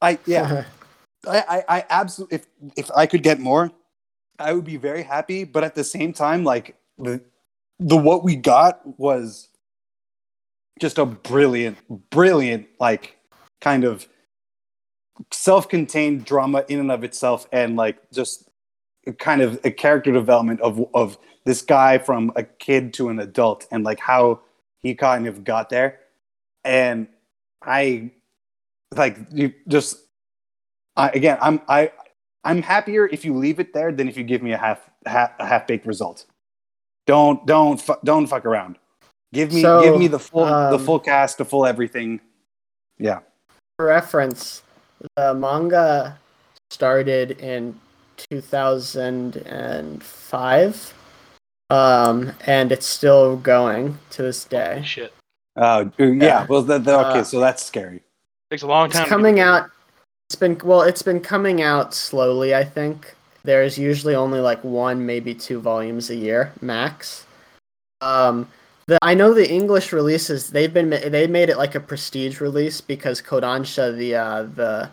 I yeah. I, I, I absolutely if if I could get more, I would be very happy. But at the same time, like the the what we got was just a brilliant, brilliant, like kind of self-contained drama in and of itself, and like just kind of a character development of of this guy from a kid to an adult, and like how he kind of got there. And I like you just I, again, I'm I I'm happier if you leave it there than if you give me a half half a half baked result. Don't don't fu- don't fuck around. Give me So, give me the full the um, full cast, the full everything. Yeah. For reference, the manga started in 2005, um, and it's still going to this day. shit Oh yeah. Yeah. Well, the, the, okay, Uh, so that's scary. It takes a long time It's coming out. It's been well. It's been coming out slowly. I think there's usually only like one, maybe two volumes a year max. Um, the I know the English releases they've been they made it like a prestige release because Kodansha the uh, the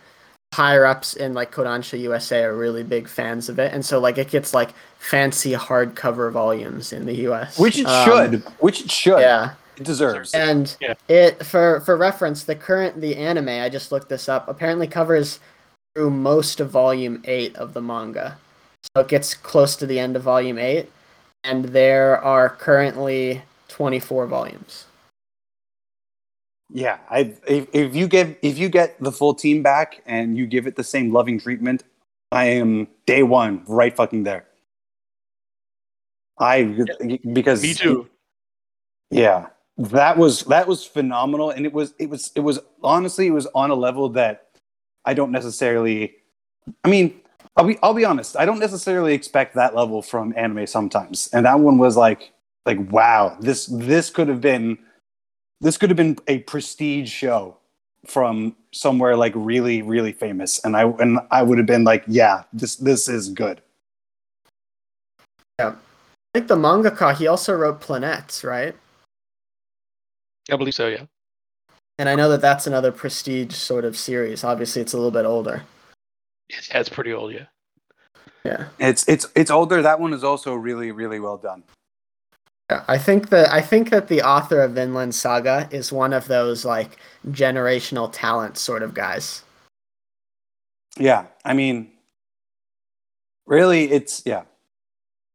higher ups in like Kodansha USA are really big fans of it, and so like it gets like fancy hardcover volumes in the US, Which it Um, should. Which it should. Yeah, deserves. and Yeah. it for for reference, the current the anime I just looked this up apparently covers through most of volume eight of the manga, so it gets close to the end of volume eight, and there are currently twenty four volumes. Yeah, I if, if you give if you get the full team back and you give it the same loving treatment, I am day one right fucking there. I because Me too. Yeah, that was that was phenomenal, and it was it was it was honestly it was on a level that I don't necessarily. I mean, I'll be I'll be honest. I don't necessarily expect that level from anime sometimes, and that one was like like wow this this could have been this could have been a prestige show from somewhere like really really famous, and I and I would have been like yeah this this is good. Yeah. I think the mangaka he also wrote Planets, right? I believe so. Yeah. And I know that that's another prestige sort of series. Obviously, it's a little bit older. It's, yeah, it's pretty old. Yeah. Yeah. It's it's it's older. That one is also really really well done. Yeah, I think that I think that the author of Vinland Saga is one of those like generational talent sort of guys. Yeah, I mean, really, it's yeah.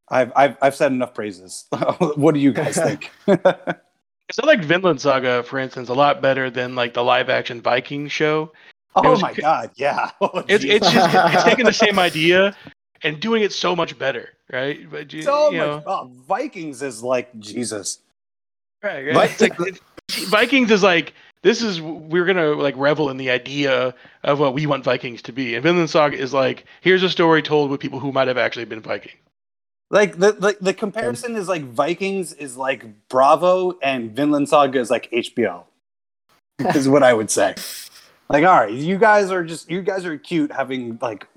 I've I've I've said enough praises. what do you guys think? It's not like Vinland Saga, for instance, a lot better than like the live action Viking show. oh was- my god, yeah. Oh, It's it's just it's taking the same idea and doing it so much better, right? But you, so you much. know, Oh, Vikings is like Jesus. right, right. Like, Vikings is like this is we're gonna like revel in the idea of what we want Vikings to be, and Vinland Saga is like here's a story told with people who might have actually been Viking. Like the, the the comparison is like Vikings is like Bravo and Vinland Saga is like HBO. is what I would say. Like, all right, you guys are just you guys are cute, having like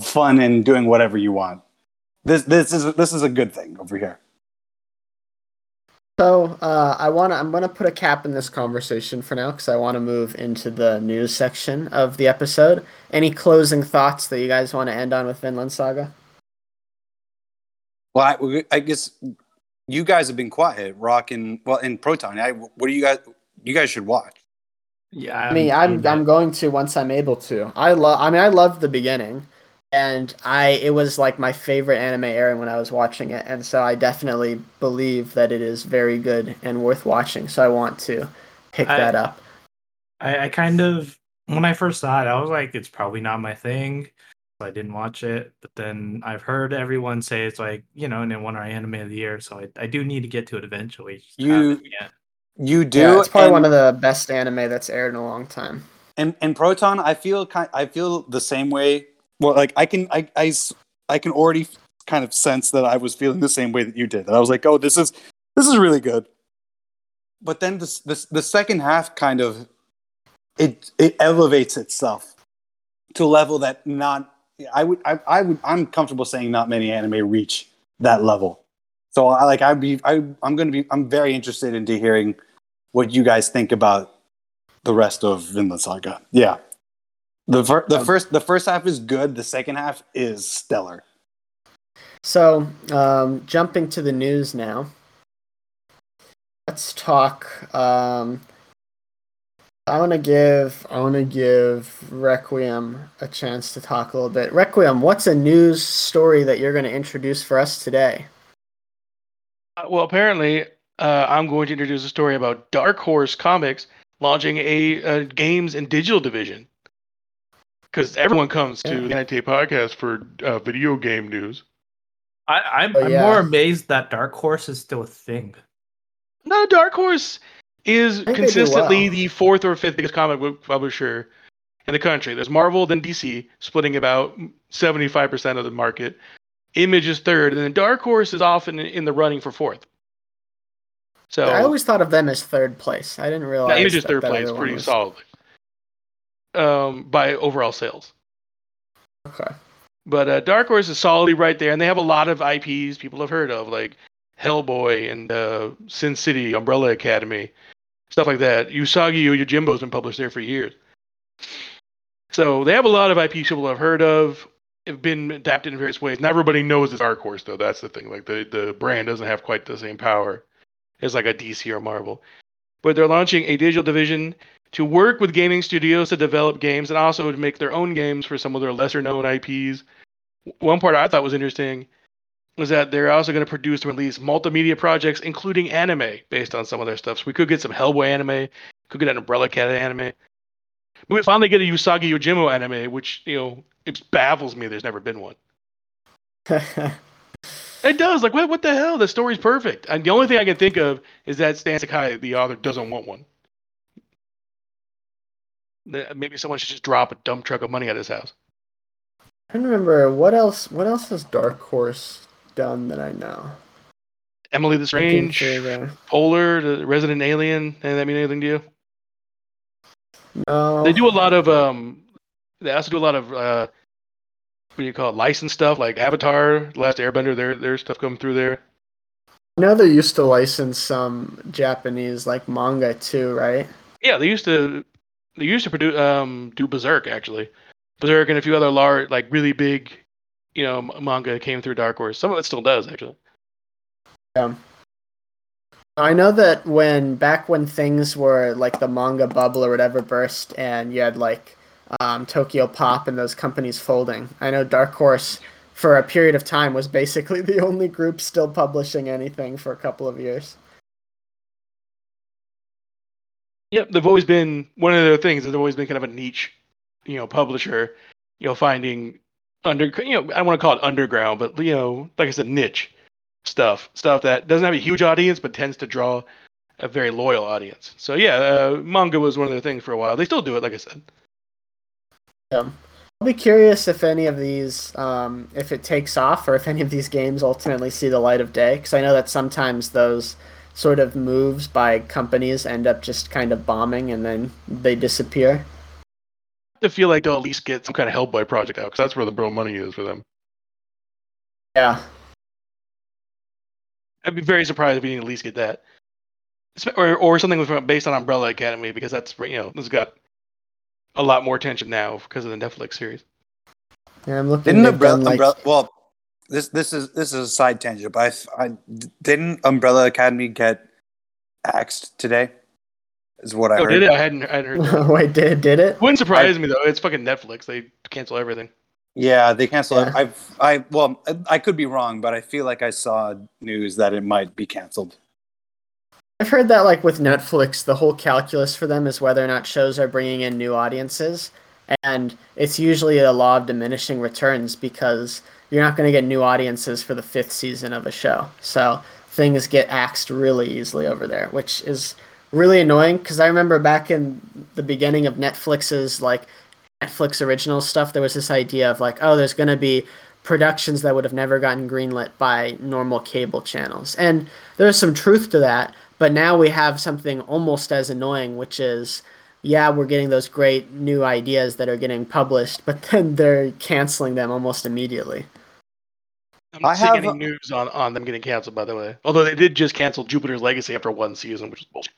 fun and doing whatever you want. This this is this is a good thing over here. So uh, I want to. I'm going to put a cap in this conversation for now because I want to move into the news section of the episode. Any closing thoughts that you guys want to end on with Vinland Saga? Well, I, I guess you guys have been quiet, Rock and well, and Proton. I, what do you guys? You guys should watch. Yeah, I mean, I'm I'm going to once I'm able to. I love. I mean, I loved the beginning, and I it was like my favorite anime era when I was watching it, and so I definitely believe that it is very good and worth watching. So I want to pick I- that up. I, I kind of when I first saw it, I was like, it's probably not my thing. So I didn't watch it. But then I've heard everyone say it's like, you know, and it won our anime of the year. So I, I do need to get to it eventually. You- You do. yeah, it's probably and- one of the best anime that's aired in a long time. and and proton i feel kind i feel the same way well like i can I I I can already kind of sense that i was feeling the same way that you did that i was like oh this is this is really good but then this this the second half kind of it it elevates itself to a level that not i would i, I would i'm comfortable saying not many anime reach that level so i like i'd be I, i'm gonna be i'm very interested into hearing what you guys think about the rest of Vinland Saga. Yeah. The, fir- the Um, first the first half is good. The second half is stellar. So, um, jumping to the news now. Let's talk. Um, I want to give I want to give Requiem a chance to talk a little bit. Requiem, what's a news story that you're going to introduce for us today? Uh, well, apparently, uh, I'm going to introduce a story about Dark Horse Comics launching a, uh games and digital division. Because everyone comes to Yeah. the AniTAY podcast for uh, video game news. I, I'm, Oh, I'm yeah. more amazed that Dark Horse is still a thing. No, Dark Horse is think they do consistently well. the fourth or fifth biggest comic book publisher in the country. There's Marvel, then DC, splitting about 75% of the market. Image is third, and then Dark Horse is often in- the running for fourth. So I always thought of them as third place. I didn't realize Image is third place pretty was- solidly um, by overall sales. Okay. But uh, Dark Horse is solidly right there, and they have a lot of IPs people have heard of, like Hellboy and uh, Sin City, Umbrella Academy, stuff like that. Usagi Yojimbo's been published there for years. So they have a lot of IP people have heard of, have been adapted in various ways. Not everybody knows it's Dark Horse, though. That's the thing. Like the, the brand doesn't have quite the same power as like a DC or Marvel. But they're launching a digital division to work with gaming studios to develop games and also to make their own games for some of their lesser known IPs. One part I thought was interesting was that they're also going to produce and release multimedia projects, including anime, based on some of their stuff. So we could get some Hellboy anime, could get an Umbrella Cat anime. We finally get a Usagi Yojimbo anime, which you know it baffles me. There's never been one. It does. Like, what, what the hell? The story's perfect. And the only thing I can think of is that Stan Sakai, the author, doesn't want one. Maybe someone should just drop a dump truck of money at his house. I don't remember what else. What else has Dark Horse done that I know? Emily the Strange, Polar, the Resident Alien. Does that mean anything to you? No. They do a lot of um. They also do a lot of uh. What do you call it? Licensed stuff like Avatar, Last Airbender. Their their stuff coming through there. I know they used to license some Japanese like manga too, right? Yeah, they used to. They used to produce um do Berserk actually. Berserk and a few other large, like really big, you know, manga came through Dark Horse. Some of it still does actually. Yeah. I know that when back when things were like the manga bubble or whatever burst, and you had like um, Tokyo Pop and those companies folding. I know Dark Horse for a period of time was basically the only group still publishing anything for a couple of years. Yep, they've always been one of their things. They've always been kind of a niche, you know, publisher. You know, finding under, you know, I want to call it underground, but you know, like I said, niche stuff, stuff that doesn't have a huge audience but tends to draw a very loyal audience. So yeah, uh, manga was one of their things for a while. They still do it, like I said. Um, I'll be curious if any of these, um, if it takes off, or if any of these games ultimately see the light of day. Because I know that sometimes those sort of moves by companies end up just kind of bombing and then they disappear. I feel like they'll at least get some kind of Hellboy project out because that's where the bro money is for them. Yeah. I'd be very surprised if we didn't at least get that, or or something with, based on Umbrella Academy because that's you know this got a lot more attention now because of the Netflix series. Yeah, I'm looking. Didn't they've Umbrella, like- Umbrella well this this is this is a side tangent, but I, I didn't Umbrella Academy get axed today? Is what I Oh, heard. did it? I hadn't, I hadn't heard. That. Wait, did did it? Wouldn't surprise me though. It's fucking Netflix. They cancel everything. Yeah, they cancel. Yeah. I've I well I could be wrong, but I feel like I saw news that it might be canceled. I've heard that like with Netflix, the whole calculus for them is whether or not shows are bringing in new audiences, and it's usually a law of diminishing returns because you're not going to get new audiences for the fifth season of a show. So things get axed really easily over there, which is really annoying because I remember back in the beginning of Netflix's like Netflix original stuff, there was this idea of like, oh, there's going to be productions that would have never gotten greenlit by normal cable channels. And there's some truth to that, but now we have something almost as annoying, which is yeah, we're getting those great new ideas that are getting published, but then they're canceling them almost immediately. I'm not I seeing have any news on, on them getting canceled. By the way, although they did just cancel Jupiter's Legacy after one season, which is bullshit.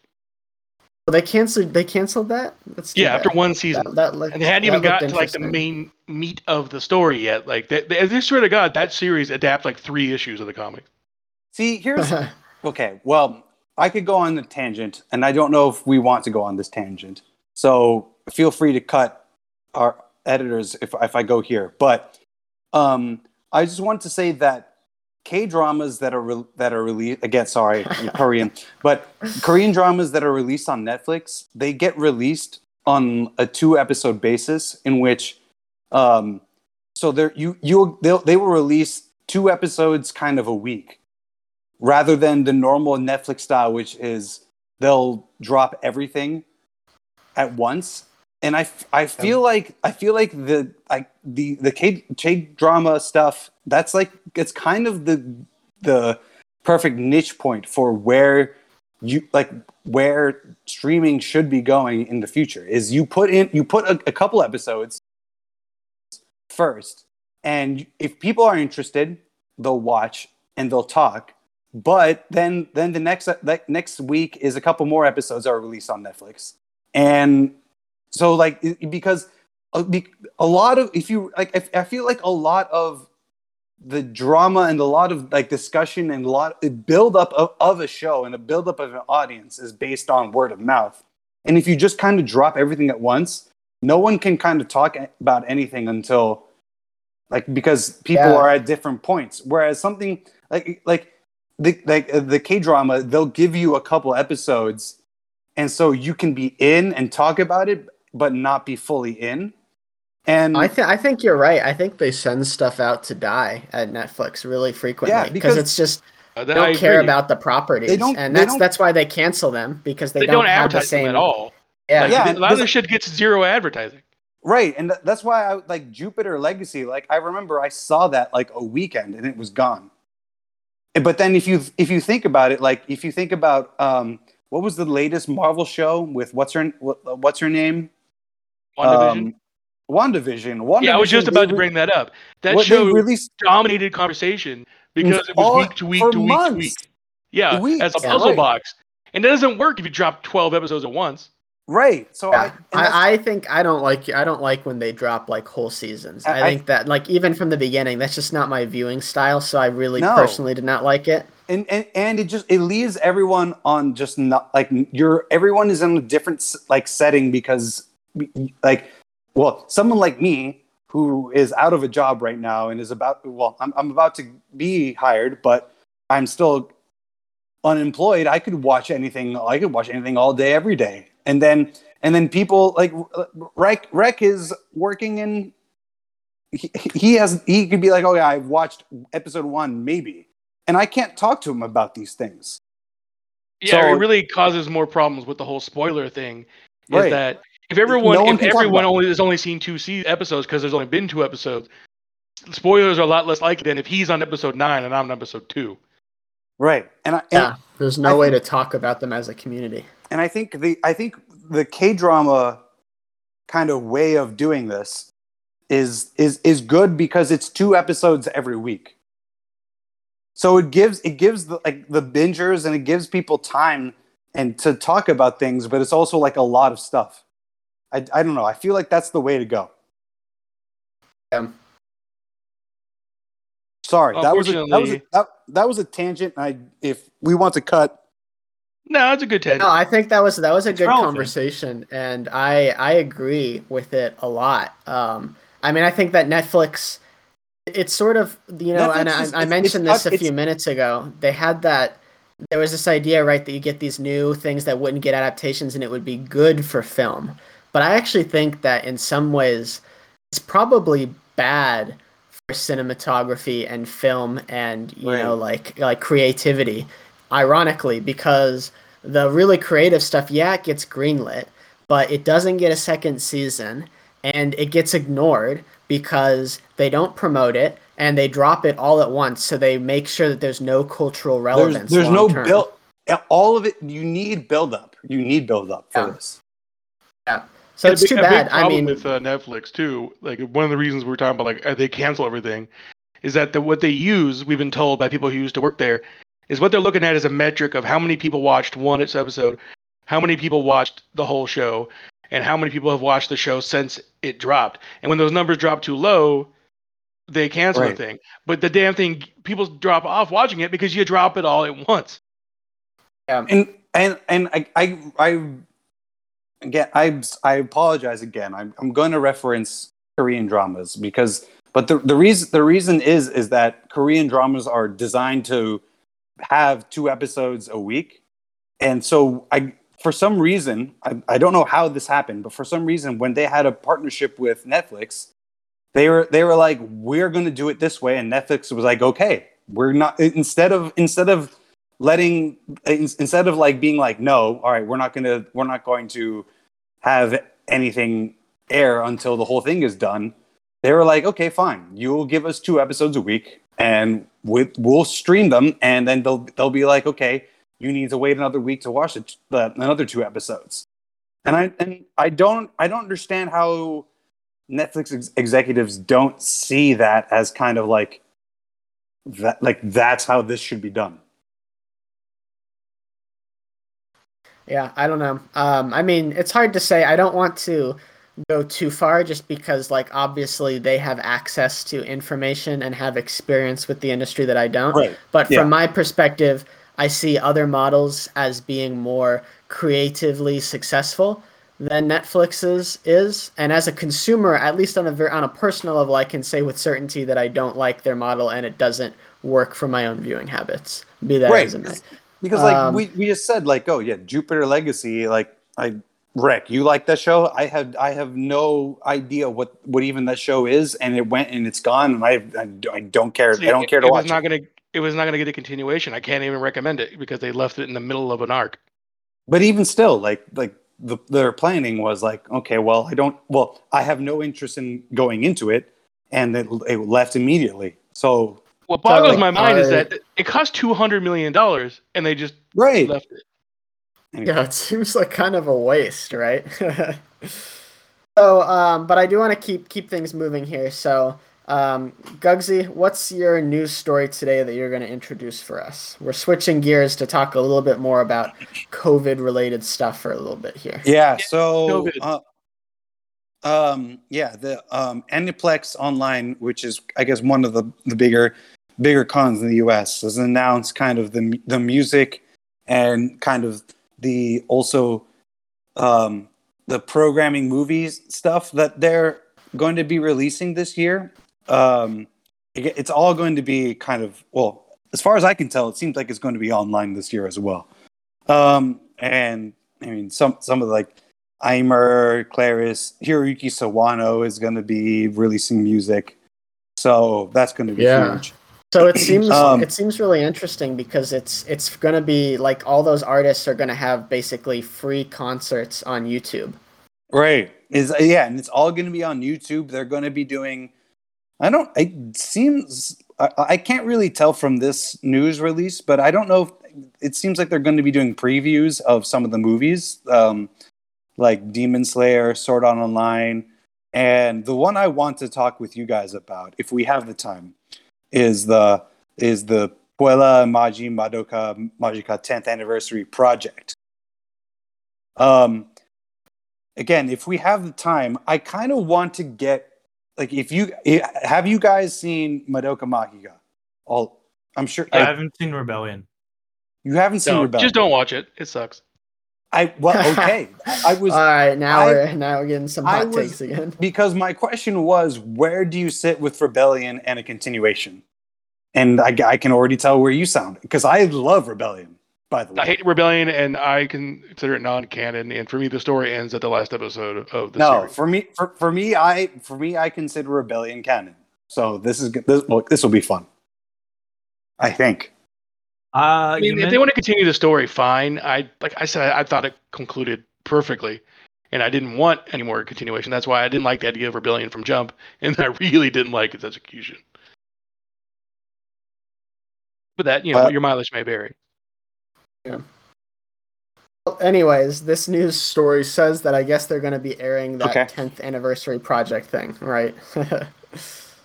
Well, they canceled. They canceled that. That's too Yeah, after one season. That, that looked, and they hadn't even gotten to like the main meat of the story yet. Like, they, they, I swear to God, that series adapt like three issues of the comic. See, here's okay. Well, I could go on the tangent, and I don't know if we want to go on this tangent. So feel free to cut our editors if if I go here. But um, I just want to say that K dramas that are re- that are released again. Sorry, Korean, but Korean dramas that are released on Netflix, they get released on a two episode basis in which um, so there you you they will release two episodes kind of a week rather than the normal Netflix style, which is they'll drop everything at once. And I, I feel like I feel like the like the the K K drama stuff that's like it's kind of the the perfect niche point for where you like where streaming should be going in the future is you put in you put a, a couple episodes first and if people are interested, they'll watch and they'll talk. But then then the next like next week is a couple more episodes are released on Netflix, and so like because a, lot of if you like I, I feel like a lot of the drama and a lot of like discussion and a lot a build up of, of a show and a build up of an audience is based on word of mouth and if you just kind of drop everything at once no one can kind of talk about anything until like because people Yeah. are at different points whereas something like like the like uh, the K drama they'll give you a couple episodes and so you can be in and talk about it but not be fully in and I think I think you're right. I think they send stuff out to die at Netflix really frequently Yeah, because because- it's just Uh, they don't care agree. about the properties, They don't- and they that's don't- that's why they cancel them because they, They don't, don't have the advertise them same at all. Yeah, Like, Yeah, a lot of because- this shit gets zero advertising. Right, and th- that's why I like Jupiter Legacy. Like I remember I saw that like a weekend and it was gone. But then if you if you think about it, like if you think about um, what was the latest Marvel show with what's her what's her name? WandaVision. Um, WandaVision. WandaVision. yeah, I was just about to bring that up. That what show they released dominated conversation because it was all- week to week for to week to week. Yeah, Weeks. as a Yeah. puzzle Right. box. And that doesn't work if you drop 12 episodes at once. right. So I, Yeah. and that's- I, I think I don't like I don't like when they drop like whole seasons. I, I- think that like even from the beginning, that's just not my viewing style. So I really No. personally did not like it. and, and and it just it leaves everyone on just not like you're everyone is in a different like setting because like well someone like me who is out of a job right now and is about well I'm, I'm about to be hired but i'm still unemployed i could watch anything i could watch anything all day every day and then and then people like rec rec is working in he, he has he could be like oh yeah i've watched episode one maybe and I can't talk to him about these things. Yeah, So- it really causes more problems with the whole spoiler thing. Is Right. that if everyone No if everyone only has only seen two se- episodes because there's only been two episodes, spoilers are a lot less likely than if he's on episode nine and I'm on episode two. Right. And I and, Yeah, there's no I way to talk about them as a community. and I think the I think the K drama kind of way of doing this is is is good because it's two episodes every week. So it gives it gives the like the bingers and it gives people time and to talk about things, but it's also like a lot of stuff. I I don't know. I feel like that's the way to go. Yeah. Sorry, that was a, that was a, that, that was a tangent. I if we want to cut, No, it's a good tangent. No, I think that was that was a good relevant. conversation, and I I agree with it a lot. Um, I mean, I think that Netflix, it's sort of you know, and Netflix I, is- I it's- mentioned it's this a few minutes ago. They had that. There was this idea, right, that you get these new things that wouldn't get adaptations, and it would be good for film. But I actually think that in some ways, it's probably bad for cinematography and film and you know like like creativity ironically because the really creative stuff yeah it gets greenlit but it doesn't get a second season and it gets ignored because they don't promote it and they drop it all at once so they make sure that there's no cultural relevance there's no build. All of it, you need build up. You need build up for this. Yeah. this. So And it's big- too a big bad i mean with uh, Netflix too, like one of the reasons we're talking about like uh, they cancel everything, is that the, what they use, we've been told by people who used to work there, is what they're looking at is a metric of how many people watched one episode, how many people watched the whole show, and how many people have watched the show since it dropped. And when those numbers drop too low, they cancel Right. the thing. But the damn thing, people drop off watching it because you drop it all at once. Yeah, And and and I I, I again I I apologize again. I'm I'm going to reference Korean dramas because but the the reason the reason is is that Korean dramas are designed to have two episodes a week, and so I for some reason I, I don't know how this happened, but for some reason when they had a partnership with Netflix, they were they were like we're going to do it this way, and Netflix was like okay, we're not instead of instead of letting in- instead of like being like no all right we're not going to we're not going to have anything air until the whole thing is done they were like okay fine you'll give us two episodes a week and we, we'll stream them and then they'll they'll be like okay you need to wait another week to watch it, the, another two episodes and i and i don't i don't understand how Netflix ex- executives don't see that as kind of like that like that's how this should be done. Yeah, I don't know. Um, I mean, it's hard to say. I don't want to go too far just because, like, obviously they have access to information and have experience with the industry that I don't. Right. But Yeah. from my perspective, I see other models as being more creatively successful than Netflix's is. And as a consumer, at least on a ver- on a personal level, I can say with certainty that I don't like their model and it doesn't work for my own viewing habits. Be that Right. as it may. Because like Um, we, we just said like oh yeah Jupiter Legacy like I Rick you like that show I had I have no idea what what even that show is and it went and it's gone and I I, I don't care See, I don't care to it watch was not it. gonna it was not gonna get a continuation. I can't even recommend it because they left it in the middle of an arc. But even still like like the their planning was like okay well I don't well I have no interest in going into it and it, it left immediately so What boggles like, my mind is that it cost two hundred million dollars and they just right left it. Yeah, it seems like kind of a waste, right? so, um, but I do want to keep keep things moving here. So, um, Gugsy, what's your news story today that you're going to introduce for us? We're switching gears to talk a little bit more about COVID-related stuff for a little bit here. Yeah. So, uh, um, yeah, the um, Aniplex Online, which is I guess one of the the bigger bigger cons in the U.S., has announced kind of the the music and kind of the also um, the programming movies stuff that they're going to be releasing this year. Um, it- it's all going to be kind of well, as far as I can tell, it seems like it's going to be online this year as well. Um, and I mean, some some of the, like Aimer, Claris, Hiroyuki Sawano is going to be releasing music, so that's going to be Yeah. huge. So it seems Um, it seems really interesting because it's it's going to be like all those artists are going to have basically free concerts on YouTube. Right? Is yeah, and it's all going to be on YouTube. They're going to be doing. I don't. It seems. I, I can't really tell from this news release, but I don't know. If, it seems like they're going to be doing previews of some of the movies, um, like Demon Slayer, Sword Art Online, and the one I want to talk with you guys about, if we have the time, is the is the Puella Magi Madoka Magica 10th anniversary project. Um, again, if we have the time, I kind of want to get like if you have you guys seen Madoka Magica? All I'm sure I I- haven't seen Rebellion. you haven't seen No, Rebellion. just don't watch it. It sucks. I well, okay. I was All right, now I- we're now we're getting some hot was- takes again. because my question was, where do you sit with Rebellion and a continuation? And I, I can already tell where you sound because I love Rebellion. By the way, I hate Rebellion, and I consider it non-canon. And for me, the story ends at the last episode of the no, series. for me, for, for me, I for me, I consider Rebellion canon. So this is good- this well, this will be fun. I think. Uh, I mean, if meant- they want to continue the story, fine. I like I said, I, I thought it concluded perfectly, and I didn't want any more continuation. That's why I didn't like the idea of Rebellion from Jump, and I really didn't like its execution. But that you know, Uh, your mileage may vary. Yeah. Anyways, this news story says that I guess they're going to be airing that Okay. 10th anniversary project thing, right?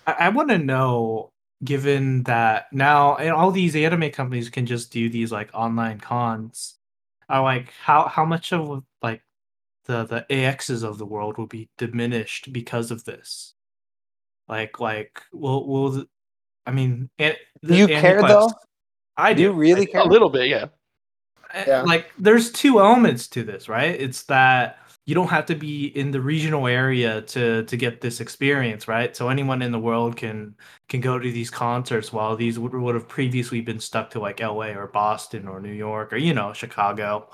I, I want to know, given that now and all these anime companies can just do these like online cons, are like how how much of like the the AXs of the world will be diminished because of this? Like like will will the, I mean an- the you care Aniplex- though? I Do you really I- care? A little bit, yeah. Yeah. like there's two elements to this right it's that you don't have to be in the regional area to to get this experience right so anyone in the world can can go to these concerts while these would, would have previously been stuck to like la or boston or new york or you know chicago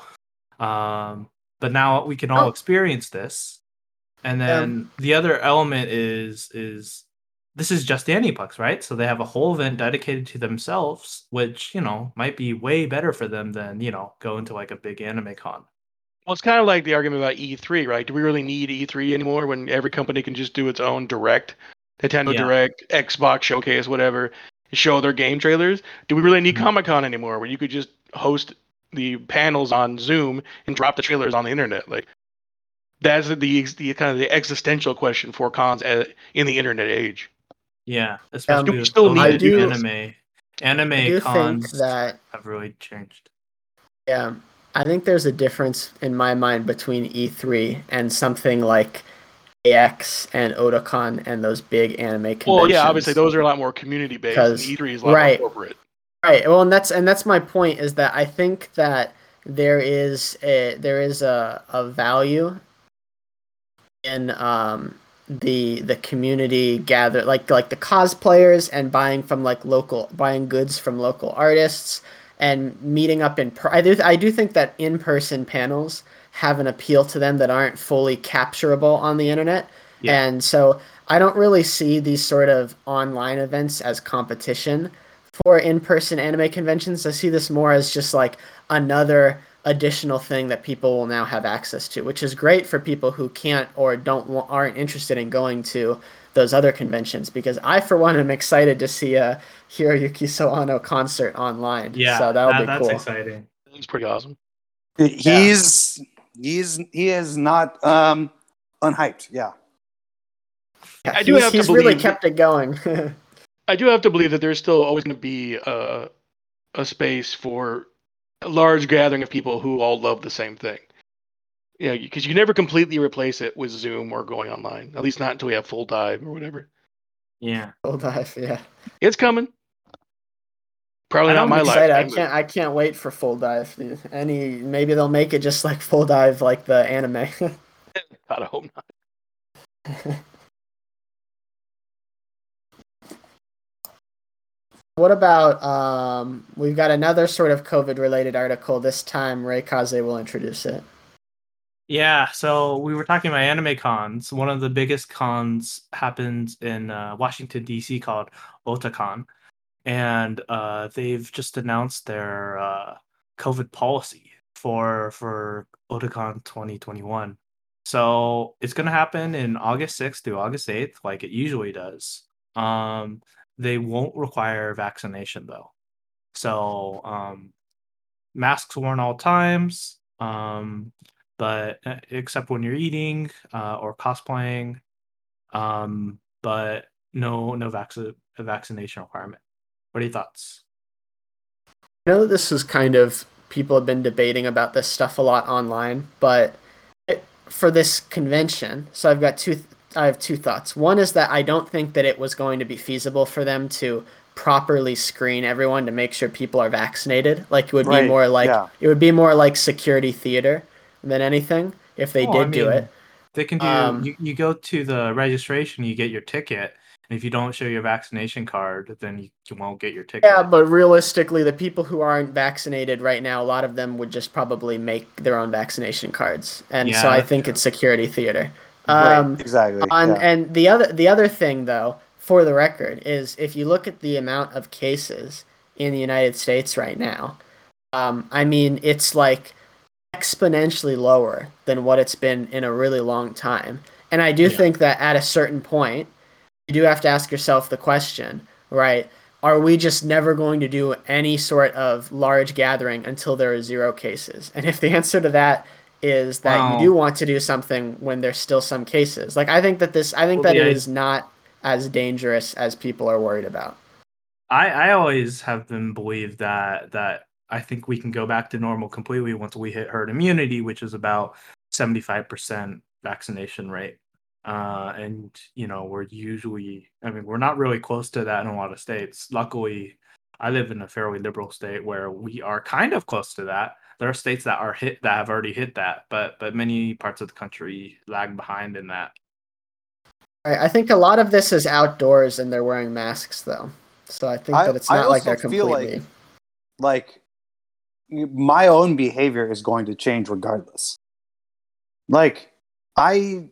um but now we can all Oh. experience this and then the other element is is this is just Aniplex, right? So they have a whole event dedicated to themselves, which you know might be way better for them than you know going to like a big anime con. Well, it's kind of like the argument about E3, right? Do we really need E3 anymore when every company can just do its own direct, Nintendo Yeah. Direct, Xbox Showcase, whatever, show their game trailers? Do we really need Mhm. Comic Con anymore where you could just host the panels on Zoom and drop the trailers on the internet? Like, That's the the kind of the existential question for cons at, in the internet age. Yeah, especially we with still COVID need to and do- anime. Anime I do cons think that have really changed. Yeah, I think there's a difference in my mind between E3 and something like AX and Otakon and those big anime conventions. Well, yeah, obviously those are a lot more community based. E3 is a lot right. more corporate. Right. Well, and that's and that's my point is that I think that there is a there is a, a value in um the the community gather like like the cosplayers and buying from like local buying goods from local artists and meeting up in per- I do I do think that in person panels have an appeal to them that aren't fully capturable on the internet. Yeah. And so I don't really see these sort of online events as competition for in-person anime conventions. I see this more as just like another additional thing that people will now have access to, which is great for people who can't or don't aren't interested in going to those other conventions. Because I, for one, am excited to see a Hiroyuki Sawano concert online. Yeah, so that'll that- be that's cool. exciting. He's pretty awesome. He's he's he is not um unhyped. Yeah. Yeah, I do he's, have to he's really believe- kept it going. I do have to believe that there's still always going to be a, a space for a large gathering of people who all love the same thing. You know, because you can never completely replace it with Zoom or going online. At least not until we have full dive or whatever. Yeah. Full dive, yeah. It's coming. Probably I not don't my I'm life. I can't. I can't wait for full dive. Any maybe they'll make it just like full dive, like the anime. I hope not. what about um? We've got another sort of COVID related article. This time, Reikaze will introduce it. Yeah, so we were talking about anime cons. One of the biggest cons happens in uh, Washington D.C. called Otakon, and uh, they've just announced their uh, COVID policy for for Otakon 2021. So it's gonna happen in August 6th through August 8th, like it usually does. Um, they won't require vaccination though, so um, masks worn all times. Um, but uh, except when you're eating uh, or cosplaying, um, but no no vac- vaccination requirement. What are your thoughts? I know that this is kind of people have been debating about this stuff a lot online, but it, for this convention, so I've got two. I have two thoughts. One is that I don't think that it was going to be feasible for them to properly screen everyone to make sure people are vaccinated. Like it would Right, be more like yeah. it would be more like security theater than anything if they Oh, did I do it. They can do. Um, you, you go to the registration, you get your ticket, and if you don't show your vaccination card, then you, you won't get your ticket. Yeah, but realistically, the people who aren't vaccinated right now, a lot of them would just probably make their own vaccination cards, and Yeah, so I think true. it's security theater. Right, Um, exactly. on yeah. and the other the other thing though, for the record, is if you look at the amount of cases in the United States right now, um, I mean it's like exponentially lower than what it's been in a really long time. And I do Yeah. think that at a certain point, you do have to ask yourself the question, right? Are we just never going to do any sort of large gathering until there are zero cases? And if the answer to that is that Wow. you do want to do something when there's still some cases, like I think that this, I think Well, that it the- is not as dangerous as people are worried about. I I always have been believed that that I think we can go back to normal completely once we hit herd immunity, which is about seventy five percent vaccination rate. Uh, and you know we're usually, I mean, we're not really close to that in a lot of states. Luckily, I live in a fairly liberal state where we are kind of close to that. There are states that are hit that have already hit that, but but many parts of the country lag behind in that. I I think a lot of this is outdoors and they're wearing masks though. So I think I- that it's I not like they're feel like- completely. like my own behavior is going to change regardless. Like I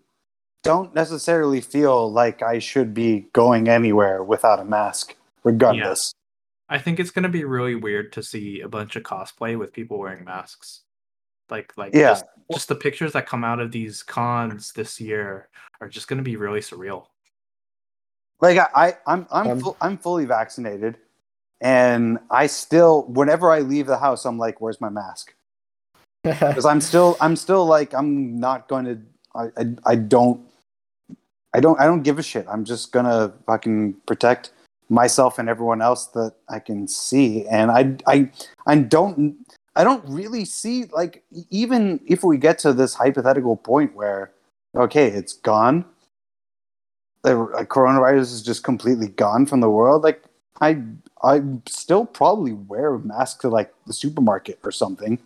don't necessarily feel like I should be going anywhere without a mask regardless. I think it's gonna be really weird to see a bunch of cosplay with people wearing masks. Like like Yeah. just, just the pictures that come out of these cons this year are just gonna be really surreal. Like I, I I'm I'm Um, fu- I'm fully vaccinated and I still whenever I leave the house I'm like where's my mask? Cuz I'm still I'm still like I'm not going to I, I I don't I don't I don't give a shit. I'm just gonna fucking protect myself and everyone else that I can see. And I I I don't I don't really see like even if we get to this hypothetical point where okay, it's gone. The coronavirus is just completely gone from the world. Like I I still probably wear a mask to like the supermarket or something.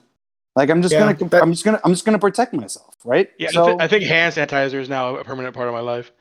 Like I'm just Yeah, gonna that- I'm just gonna I'm just gonna protect myself, right? Yeah, I, So I think hand sanitizer is now a permanent part of my life.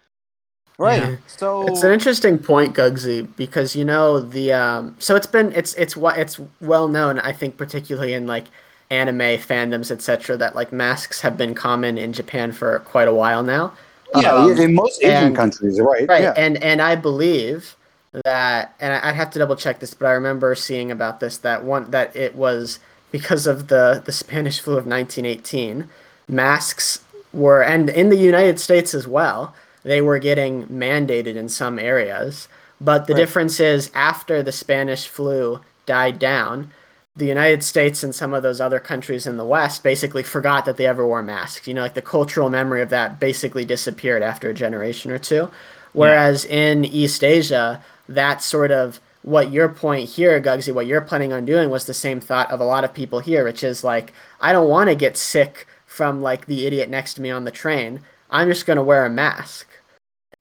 right. Yeah. So It's an interesting point, Gugsy, because you know the um, so it's been it's it's what it's well known, I think, particularly in like anime fandoms, etc., that like masks have been common in Japan for quite a while now. yeah, Um, in most Asian and- countries, right? right Yeah. and and i believe that and i'd have to double check this but i remember seeing about this that one that it was because of the the spanish flu of 1918 masks were and in the united states as well they were getting mandated in some areas but the Right. difference is after the spanish flu died down the United States and some of those other countries in the West basically forgot that they ever wore masks. You know, like the cultural memory of that basically disappeared after a generation or two. Whereas in East Asia, that sort of what your point here, Gugsy, what you're planning on doing was the same thought of a lot of people here, which is like, I don't want to get sick from like the idiot next to me on the train. I'm just going to wear a mask.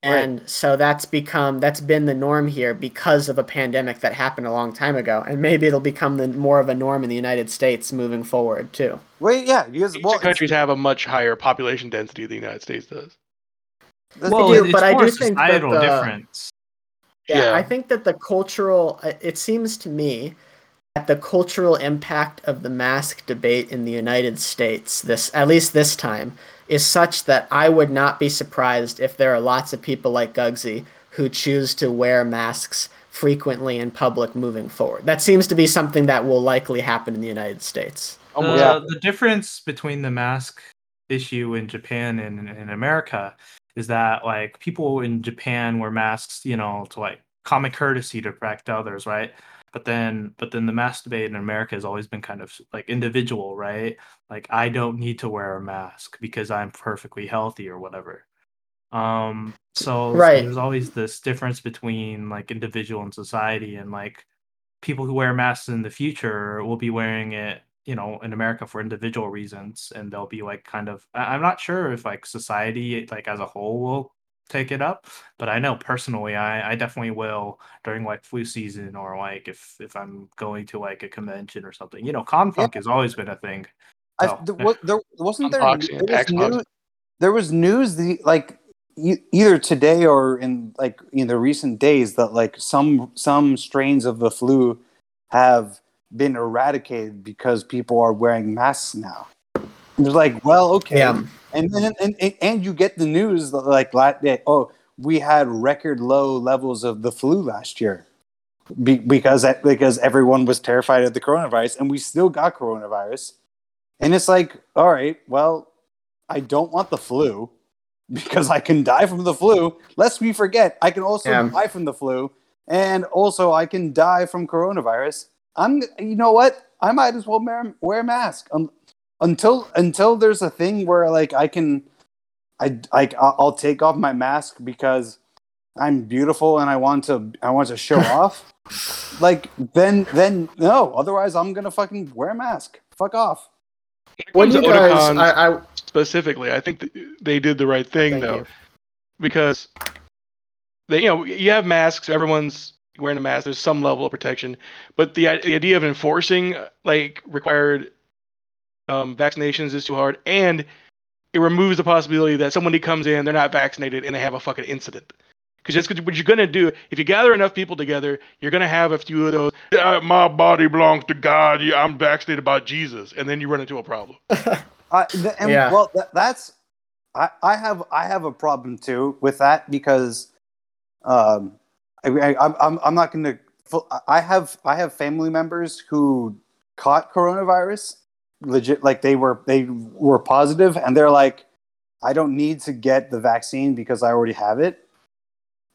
And so that's become that's been the norm here because of a pandemic that happened a long time ago, and maybe it'll become the more of a norm in the United States moving forward too. Wait, yeah, because Eastern well, countries have a much higher population density than the United States does. that's well, do, it's but I more do think that societal the- difference. Yeah, Yeah. I think that the cultural uh, it seems to me that the cultural impact of the mask debate in the United States this at least this time is such that I would not be surprised if there are lots of people like Gugsy who choose to wear masks frequently in public moving forward. That seems to be something that will likely happen in the United States. Almost. the, Yeah. the difference between the mask issue in Japan and in America is that like people in Japan wear masks, you know, to like common courtesy to protect others, right? But then but then the mask debate in America has always been kind of like individual, right? Like I don't need to wear a mask because I'm perfectly healthy or whatever. Um so, so Right. there's always this difference between like individual and society and like people who wear masks in the future will be wearing it you know in america for individual reasons and they'll be like kind of I- i'm not sure if like society like as a whole will take it up but i know personally i i definitely will during like flu season or like if if i'm going to like a convention or something you know confunk has always been a thing I, so, there, yeah. wa- there wasn't there. Unboxing There was, news, there was news the like e- either today or in like in the recent days that like some some strains of the flu have been eradicated because people are wearing masks now. And It's like, well, okay, Yeah. and then and, and, and you get the news that like la- that oh we had record low levels of the flu last year Be- because because everyone was terrified of the coronavirus and we still got coronavirus and it's like all right well i don't want the flu because i can die from the flu lest we forget i can also Yeah. die from the flu and also i can die from coronavirus i'm you know what i might as well wear, wear a mask um, until until there's a thing where like I can I like I'll I'll take off my mask because I'm beautiful and I want to I want to show off. Like then then no, otherwise I'm gonna fucking wear a mask. Fuck off. When When you guys, I, I specifically, I think th- they did the right thing though, you. because they, you know, you have masks. Everyone's wearing a mask. There's some level of protection, but the, the idea of enforcing uh, like required um, vaccinations is too hard, and it removes the possibility that somebody comes in, they're not vaccinated, and they have a fucking incident. Because that's what you're gonna do. If you gather enough people together, you're gonna have a few of those. "Yeah, my body belongs to God. Yeah, I'm vaccinated by Jesus, and then you run into a problem. I, th- and, Yeah. Well, that, that's I, I have I have a problem too with that because um, I, I'm I'm not going to. I have I have family members who caught coronavirus, legit like they were they were positive, and they're like, I don't need to get the vaccine because I already have it.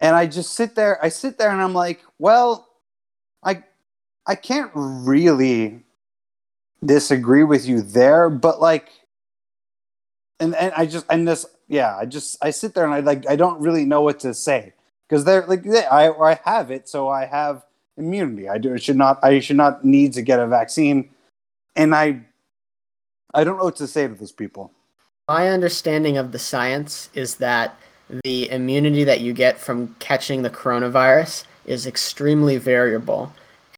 And I just sit there. I sit there, and I'm like, well, I I can't really disagree with you there, but like, and and I just and this yeah, I just I sit there and I like I don't really know what to say because they're like yeah, I I have it, so I have immunity. I do I should not I should not need to get a vaccine, and I I don't know what to say to those people. My understanding of the science is that the immunity that you get from catching the coronavirus is extremely variable.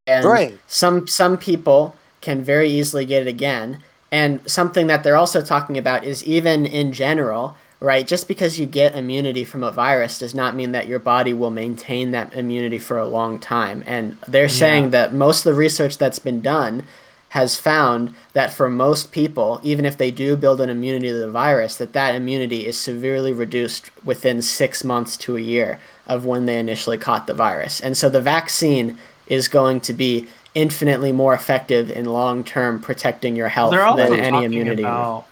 And Right. some some people can very easily get it again. And something that they're also talking about is even in general, right? Just because you get immunity from a virus does not mean that your body will maintain that immunity for a long time. And they're saying that most of the research that's been done has found that for most people, even if they do build an immunity to the virus, that that immunity is severely reduced within six months to a year of when they initially caught the virus. And so the vaccine is going to be infinitely more effective in long term protecting your health than any immunity. about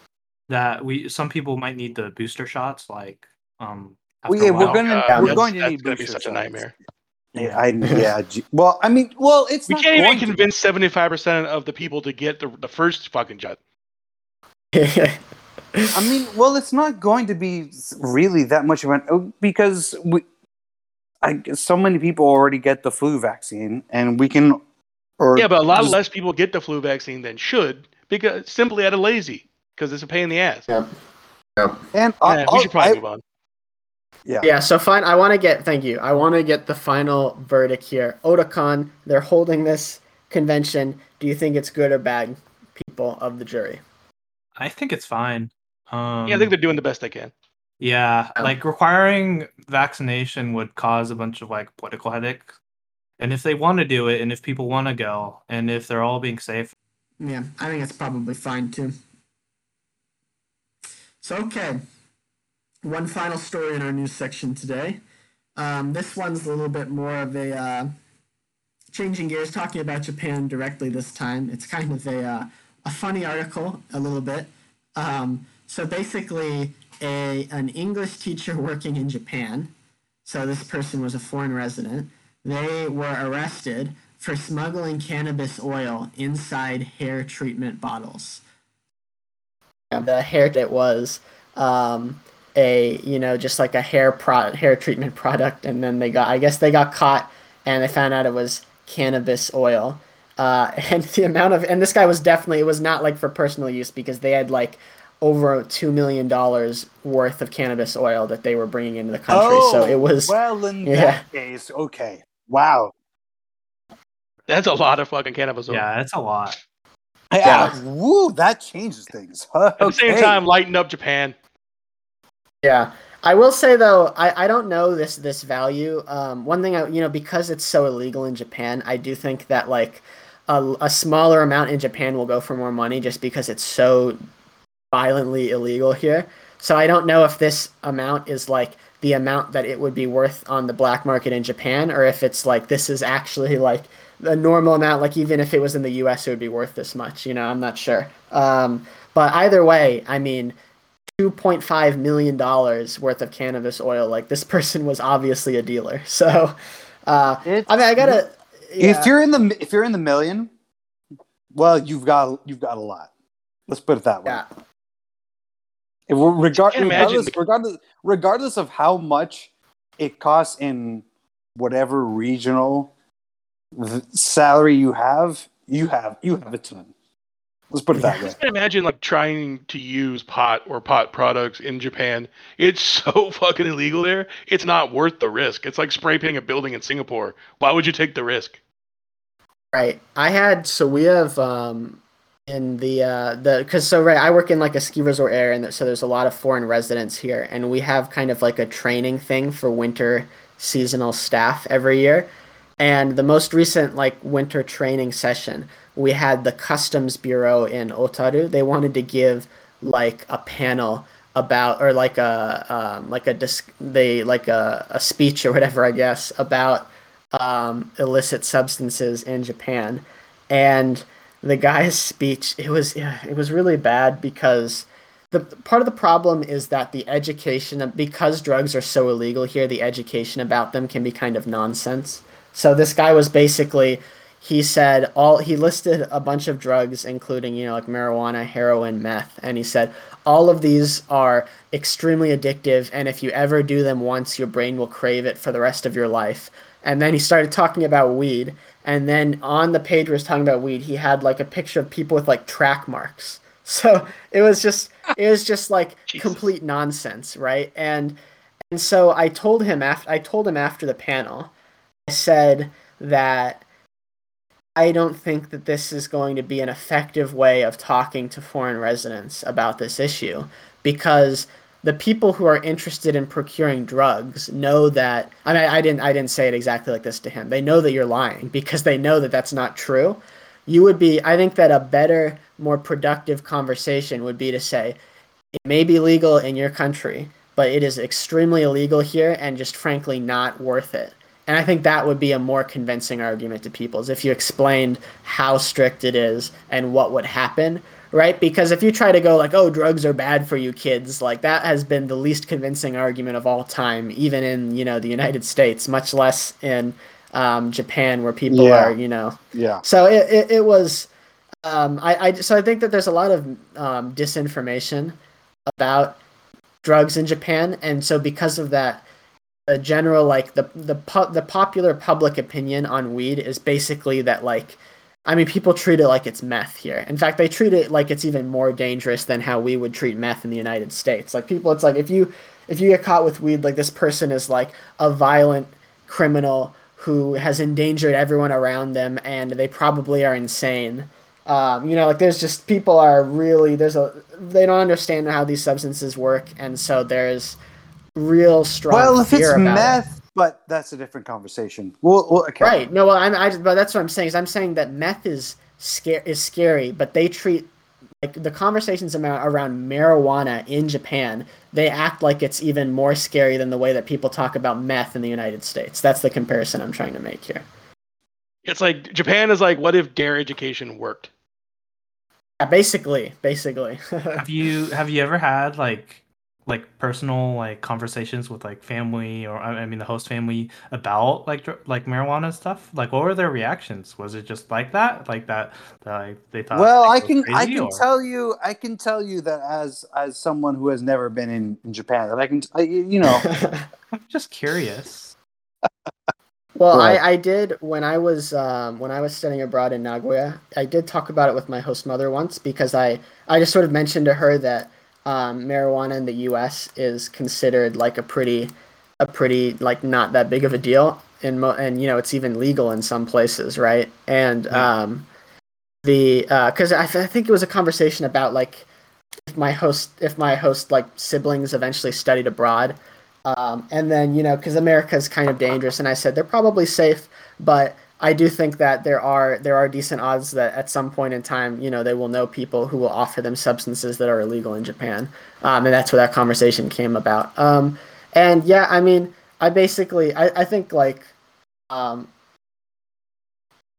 that we some people might need the booster shots, like um. Well, yeah, we're gonna God, we're Uh, going to need gonna be booster such a nightmare. Yeah, I, yeah. gee- Well, I mean, well, it's We not can't even going to be. convince seventy five percent of the people to get the the first fucking shot. I mean, well, it's not going to be really that much of an oh, because we, I so many people already get the flu vaccine, and we can. Or Yeah, but a lot just- less people get the flu vaccine than should because simply out of lazy because it's a pain in the ass. Yep. And Yeah, I, we should probably I- move on. yeah. Yeah, so fine. I want to get thank you. I want to get the final verdict here. Otakon, they're holding this convention. Do you think it's good or bad, people of the jury? I think it's fine. Um, yeah, I think they're doing the best they can. Yeah, Yeah. like requiring vaccination would cause a bunch of like political headache. And if they want to do it, and if people want to go, and if they're all being safe, Yeah, I think it's probably fine too. So, okay. One final story in our news section today. Um, this one's a little bit more of a uh, changing gears, talking about Japan directly this time. It's kind of a, uh, a funny article, a little bit. Um, so, basically, a, an English teacher working in Japan, so this person was a foreign resident, they were arrested for smuggling cannabis oil inside hair treatment bottles. The hair that was um, a you know just like a hair pro hair treatment product, and then they got I guess they got caught and they found out it was cannabis oil. Uh, and the amount of and this guy was definitely it was not like for personal use because they had like over two million dollars worth of cannabis oil that they were bringing into the country. so it was Oh, well in yeah. that case. Okay, wow. That's a lot of fucking cannabis. oil. yeah, that's a lot. Yeah, woo, that changes things. At the same time, lighten up Japan. Yeah. I will say though, I, I don't know this this value. Um, one thing I you know because it's so illegal in Japan, I do think that like a, a smaller amount in Japan will go for more money just because it's so violently illegal here. So I don't know if this amount is like the amount that it would be worth on the black market in Japan, or if it's like this is actually like the normal amount. Like even if it was in the U.S., it would be worth this much. You know, I'm not sure. Um, but either way, I mean, two point five million dollars worth of cannabis oil. Like this person was obviously a dealer. So, uh, I mean, I gotta. If you're in the if you're in the million, well, you've got you've got a lot. Let's put it that way. yeah. If we're regard, regardless, regardless, regardless of how much it costs in whatever regional v- salary you have, you have you have a ton. Let's put it that way. I can imagine like trying to use pot or pot products in Japan. It's so fucking illegal there. It's not worth the risk. It's like spray painting a building in Singapore. Why would you take the risk? Right. I had so we have um in the uh the because so right I work in like a ski resort area and so there's a lot of foreign residents here and we have kind of like a training thing for winter seasonal staff every year. And the most recent like winter training session, we had the customs bureau in Otaru. They wanted to give like a panel about or like a um, like a disc they like a, a speech or whatever I guess about um, illicit substances in Japan, and the guy's speech it was it was really bad because the part of the problem is that the education because drugs are so illegal here, the education about them can be kind of nonsense. So this guy was basically he said all he listed a bunch of drugs including you know like marijuana heroin meth and he said all of these are extremely addictive and if you ever do them once your brain will crave it for the rest of your life. And then he started talking about weed and then on the page where he was talking about weed he had like a picture of people with like track marks. So it was just it was just like Jesus. complete nonsense right? And and so i told him after i told him after the panel said that I don't think that this is going to be an effective way of talking to foreign residents about this issue because the people who are interested in procuring drugs know that I mean I didn't I didn't say it exactly like this to him. They know that you're lying because they know that that's not true. You would be I think that a better more productive conversation would be to say it may be legal in your country, but it is extremely illegal here and just frankly not worth it. And I think that would be a more convincing argument to people is if you explained how strict it is and what would happen, right? Because if you try to go like, "Oh, drugs are bad for you kids," like that has been the least convincing argument of all time, even in you know the United States, much less in um, Japan where people Yeah. are you know Yeah. so it, it, it was um, I, I so I think that there's a lot of um, disinformation about drugs in Japan, and so because of that, the general like the the pu- the popular public opinion on weed is basically that like I mean people treat it like it's meth here. In fact, they treat it like it's even more dangerous than how we would treat meth in the United States. Like people, it's like if you if you get caught with weed, like this person is like a violent criminal who has endangered everyone around them, and they probably are insane. Um, you know, like there's just people are really there's a they don't understand how these substances work, and so there's real strong Well, if fear it's about it. meth, but that's a different conversation. Well, well okay. Right. No, well, I'm, I, but that's what I'm saying. Is I'm saying that meth is scare is scary, but they treat like the conversations about around marijuana in Japan. They act like it's even more scary than the way that people talk about meth in the United States. That's the comparison I'm trying to make here. It's like Japan is like, what if DARE education worked? Yeah, basically, basically. have you have you ever had like like personal like conversations with like family or I I mean the host family about like dr- like marijuana stuff? Like what were their reactions? Was it just like that? Like that, that like, they thought Well, I like, it was can I crazy, can or- tell you I can tell you that as as someone who has never been in, in Japan that I can I, you know I'm just curious. Well, Right. I, I did when I was um, when I was studying abroad in Nagoya. I did talk about it with my host mother once because I I just sort of mentioned to her that um, marijuana in the U.S. is considered like a pretty a pretty like not that big of a deal in mo- and you know it's even legal in some places, right? And um, the because I, th- I think it was a conversation about like if my host if my host like siblings eventually studied abroad um, and then you know because america is kind of dangerous and i said they're probably safe but i do think that there are there are decent odds that at some point in time you know they will know people who will offer them substances that are illegal in japan um, and that's where that conversation came about um, and yeah i mean i basically i, I think like um,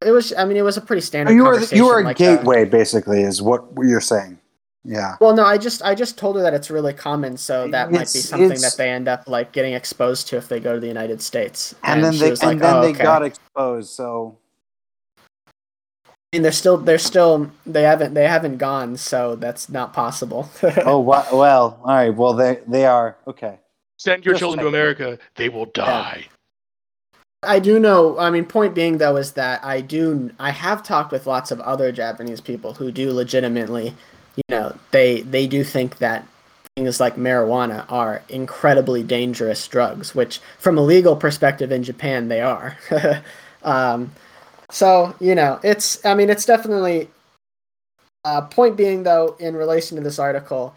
it was i mean it was a pretty standard you were you were a like, uh, gateway basically is what you're saying. Yeah. well, no, I just I just told her that it's really common, so that might be something that they end up like getting exposed to if they go to the United States. And, then they and like, then "Oh, they okay." got exposed. So I mean, they're still they're still they haven't they haven't gone, so that's not possible. oh wa- well, all right. Well, they they are okay. Send your Just children to America, they will die. I do know. I mean, point being though is that I do. I have talked with lots of other Japanese people who do legitimately, you know, they they do think that things like marijuana are incredibly dangerous drugs, which from a legal perspective in Japan they are. um, so you know, it's. I mean, it's definitely. Uh, point being though, in relation to this article,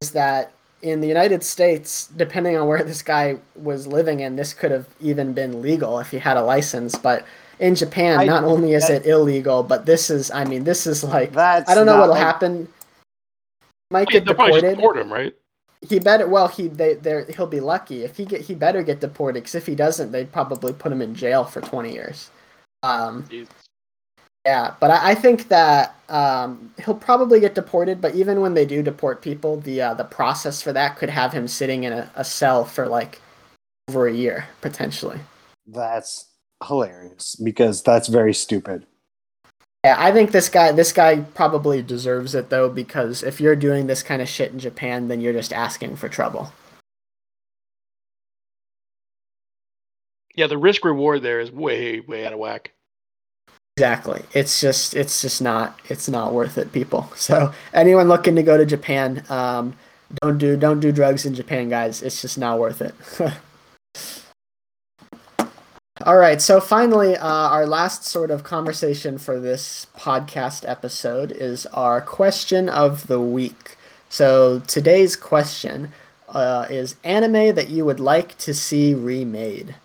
is that in the United States, depending on where this guy was living in, this could have even been legal if he had a license. But in Japan, I- not only is it illegal, but this is, I mean, this is like, I don't know what'll like- happen. He might get they'll probably just deported. deport him, right? He better, well, he they there he'll be lucky if he get he better get deported because if he doesn't, they'd probably put him in jail for twenty years. Um, yeah, but I, I think that um, he'll probably get deported. But even when they do deport people, the uh, the process for that could have him sitting in a, a cell for like over a year potentially. That's hilarious because that's very stupid. Yeah, I think this guy this guy probably deserves it though because if you're doing this kind of shit in Japan, then you're just asking for trouble. Yeah, the risk reward there is way way out of whack. Exactly. It's just it's just not it's not worth it, people. So anyone looking to go to Japan, um, don't do don't do drugs in Japan, guys. It's just not worth it. All right. So finally, uh, our last sort of conversation for this podcast episode is our question of the week. So today's question uh, is anime that you would like to see remade.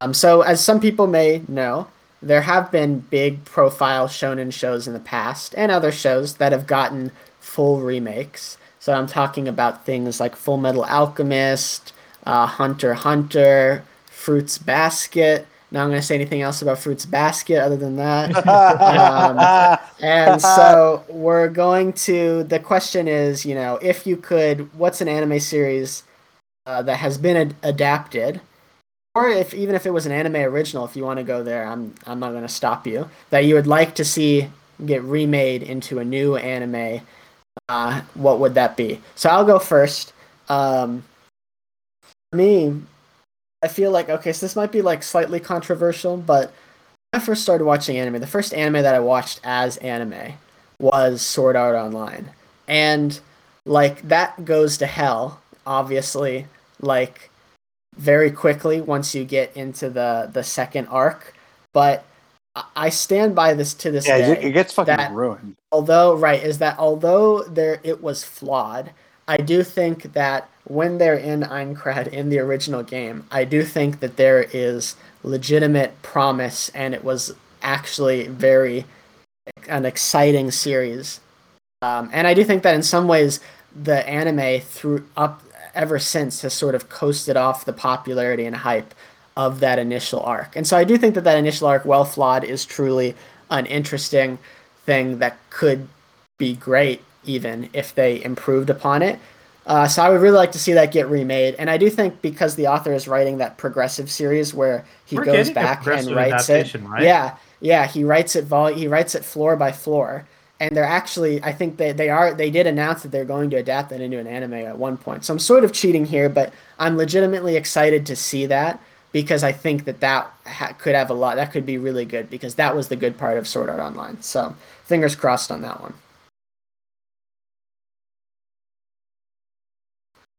Um, so as some people may know, there have been big profile shonen shows in the past and other shows that have gotten full remakes. So I'm talking about things like Fullmetal Alchemist, uh, Hunter Hunter, Fruits Basket. Now I'm not going to say anything else about Fruits Basket other than that. um, and so we're going to. The question is, you know, if you could, what's an anime series uh, that has been ad- adapted, or if even if it was an anime original, if you want to go there, I'm I'm not going to stop you. That you would like to see get remade into a new anime. Uh, what would that be? So I'll go first. Um, me, I feel like okay, so this might be like slightly controversial, but when I first started watching anime, the first anime that I watched as anime was Sword Art Online. And like that goes to hell, obviously, like very quickly once you get into the the second arc, but I- stand by this to this Yeah, day it, it gets fucking that- ruined. although right is that although there it was flawed i do think that when they're in Aincrad in the original game i do think that there is legitimate promise and it was actually very an exciting series um, and i do think that in some ways the anime through up ever since has sort of coasted off the popularity and hype of that initial arc and so i do think that that initial arc well flawed is truly an interesting thing that could be great even if they improved upon it. Uh, so I would really like to see that get remade, and I do think because the author is writing that progressive series where he We're goes back and writes it. right? Yeah, yeah, he writes it vol he writes it floor by floor, and they're actually I think they they are they did announce that they're going to adapt that into an anime at one point. So I'm sort of cheating here, but I'm legitimately excited to see that because I think that that ha- could have a lot that could be really good because that was the good part of Sword Art Online. So fingers crossed on that one.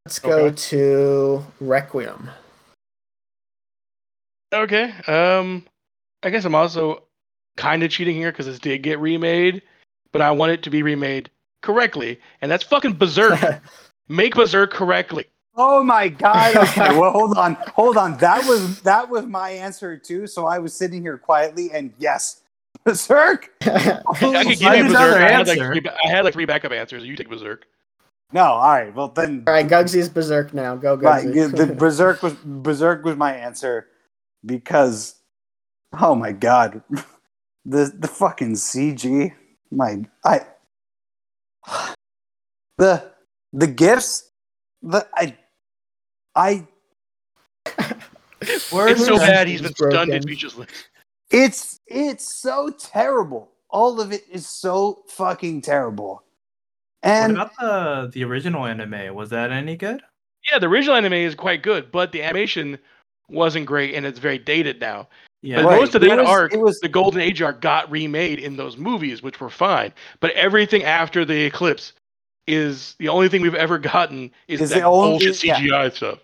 Let's go Okay. to Requiem. Okay. Um, I guess I'm also kind of cheating here because this did get remade, but I want it to be remade correctly, and that's fucking Berserk. Make Berserk correctly. Oh my god. Okay, well hold on. Hold on. That was that was my answer too. So I was sitting here quietly and yes. Berserk? I could give Find you Berserk. another I had, like answer. three, I had like three backup answers. You take Berserk. No, alright. Well then All right, Gugsy's Berserk now. Go right, the Berserk was Berserk was my answer because oh my god. The the fucking CG. My I the the gifts the I I It's so bad he's been is broken. stunned and speechless. It's it's so terrible. All of it is so fucking terrible. What And about the the original anime? Was that any good? Yeah, the original anime is quite good, but the animation wasn't great and it's very dated now. Yeah. But Right. most of It that was- arc, it was- the Golden Age arc, got remade in those movies, which were fine. But everything after the eclipse is the only thing we've ever gotten is, Is that the only- bullshit yeah. CGI stuff.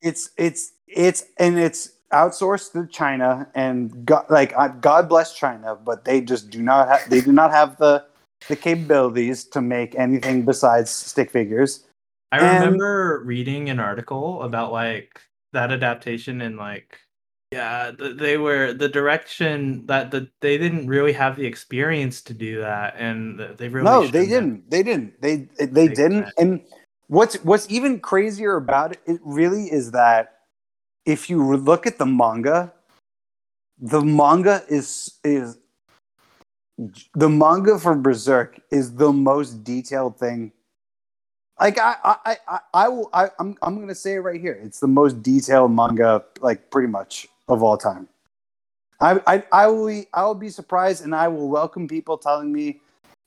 it's it's it's and it's outsourced to China and God, like uh, God bless China, but they just do not have they do not have the the capabilities to make anything besides stick figures. I And- remember reading an article about like that adaptation and like yeah, th- they were the direction that the they didn't really have the experience to do that, and they really no, they shouldn't have. didn't. They didn't. They they didn't. Exactly. And what's what's even crazier about it, it really is that if you look at the manga, the manga is is the manga for Berserk is the most detailed thing. Like I I I, I, will I, I'm I'm gonna say it right here. It's the most detailed manga like pretty much of all time. I, I, I will be, I will be surprised, and I will welcome people telling me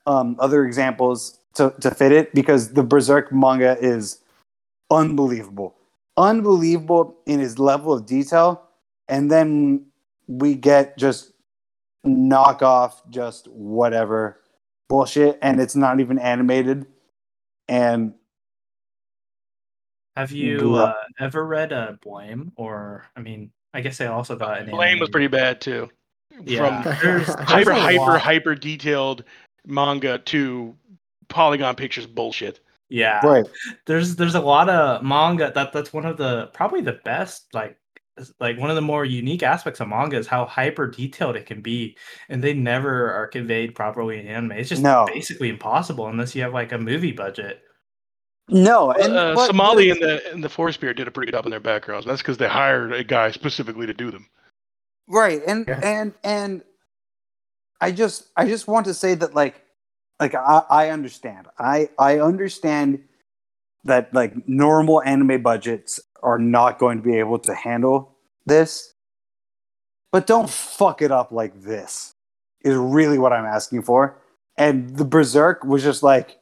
um, other examples to, to fit it because the Berserk manga is unbelievable, unbelievable in his level of detail, and then we get just knock off, just whatever bullshit, and it's not even animated, and Have you uh, ever read uh, Blame? Or I mean, I guess they also got an Blame was pretty bad too. Yeah, From there's, there's hyper, hyper, hyper detailed manga to Polygon Pictures bullshit. Yeah, right. there's there's a lot of manga that that's one of the probably the best like is- like one of the more unique aspects of manga is how hyper detailed it can be and they never are conveyed properly in anime it's just No. basically impossible unless you have like a movie budget No, and uh, but Somali the- and the and the Forest Spirit did a pretty good job in their backgrounds. That's because they hired a guy specifically to do them. right and Yeah. and and i just i just want to say that like like i i understand i i understand that like normal anime budgets are not going to be able to handle this. But don't fuck it up like this is really what i'm asking for. And the berserk was just like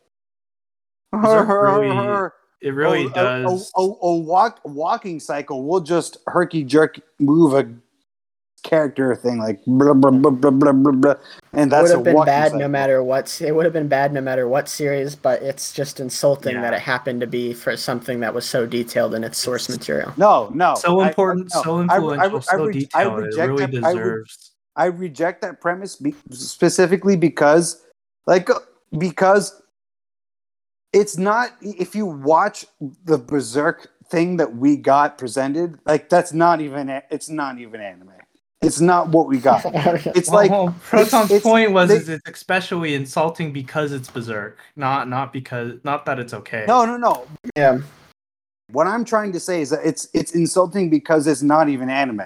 Berserk really- it really oh, a, a- does. A, a, a walk walking cycle will just herky jerk move a character thing like blah blah blah blah blah blah, blah and It that's would a have been bad cycle. no matter what. It would have been bad no matter what series, but it's just insulting Yeah. that it happened to be for something that was so detailed in its source material. No, no. so I- I- important no. so I- I- influential I so re- I detailed it really that- I re- deserves I reject that premise be- specifically because, like, because it's not. If you watch the Berserk thing that we got presented, like, that's not even. It's not even anime. It's not what we got. It's like well, Proton's it's- point was they- is it's especially insulting because it's berserk, not not because not that it's okay. no, no, no. yeah. What I'm trying to say is that it's it's insulting because it's not even anime.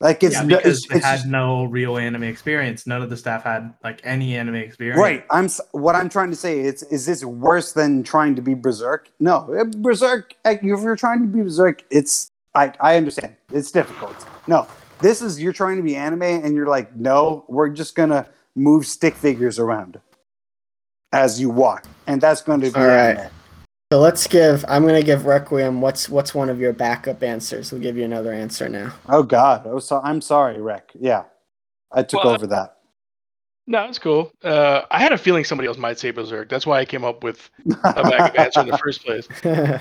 Like it's yeah, no- because it's, they it's had no real anime experience. None of the staff had like any anime experience. right. I'm what I'm trying to say. is is this worse than trying to be berserk? No, eh, berserk. eh, If you're trying to be berserk, it's I I understand. It's difficult. No, this is you're trying to be anime, and you're like, no, we're just gonna move stick figures around as you walk, and that's going to be All right. anime. So let's give. I'm gonna give Requiem. What's what's one of your backup answers? We'll give you another answer now. Oh God, oh, so, I'm sorry, Rec. Yeah, I took Well, over that. No, it's cool. Uh, I had a feeling somebody else might say Berserk. That's why I came up with a backup answer in the first place.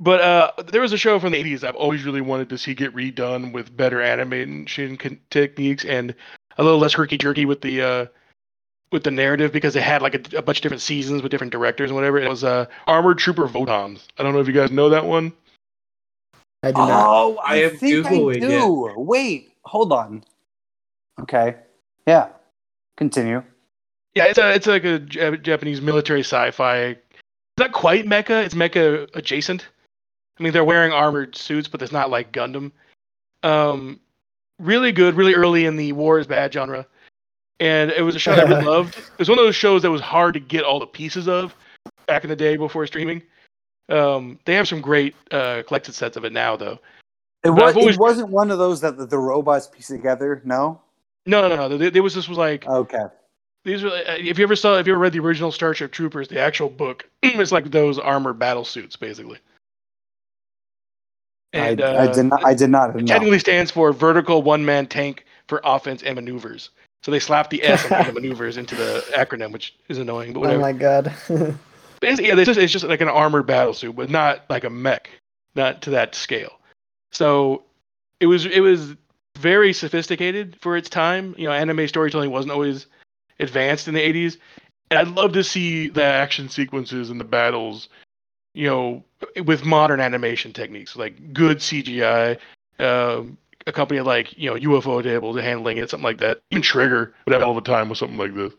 But uh, there was a show from the 80s I've always really wanted to see get redone with better animation techniques and a little less herky jerky with the uh, with the narrative because it had like a, a bunch of different seasons with different directors and whatever. It was uh, Armored Trooper Votoms. I don't know if you guys know that one. I do not. Oh, I I, am think I Googling do. Wait, hold on. Okay, yeah. Continue. Yeah, it's a it's like a Japanese military sci-fi. It's not quite mecha. It's mecha adjacent. I mean, they're wearing armored suits, but it's not like Gundam. Um, really good, really early in the war is bad genre, and it was a show that I really loved. It was one of those shows that was hard to get all the pieces of back in the day before streaming. Um, they have some great uh, collected sets of it now, though. It, was, always... it wasn't one of those that the, the robots piece together. No. No, no, no. There, was this was like Okay. These were uh, if you ever saw if you ever read the original Starship Troopers, the actual book, it's like those armored battle suits basically. And I, uh, I did not. I did not it know. technically stands for vertical one man tank for offense and maneuvers. So they slapped the S on the maneuvers into the acronym, which is annoying, but Oh my god. Basically, yeah, it's just, it's just like an armored battlesuit, but not like a mech, not to that scale. So it was it was very sophisticated for its time. You know, anime storytelling wasn't always advanced in the 80s, and I'd love to see the action sequences and the battles, you know, with modern animation techniques, like good CGI. Um, a company like you know ufotable to handling it, something like that. Even Trigger would have all the time with something like this.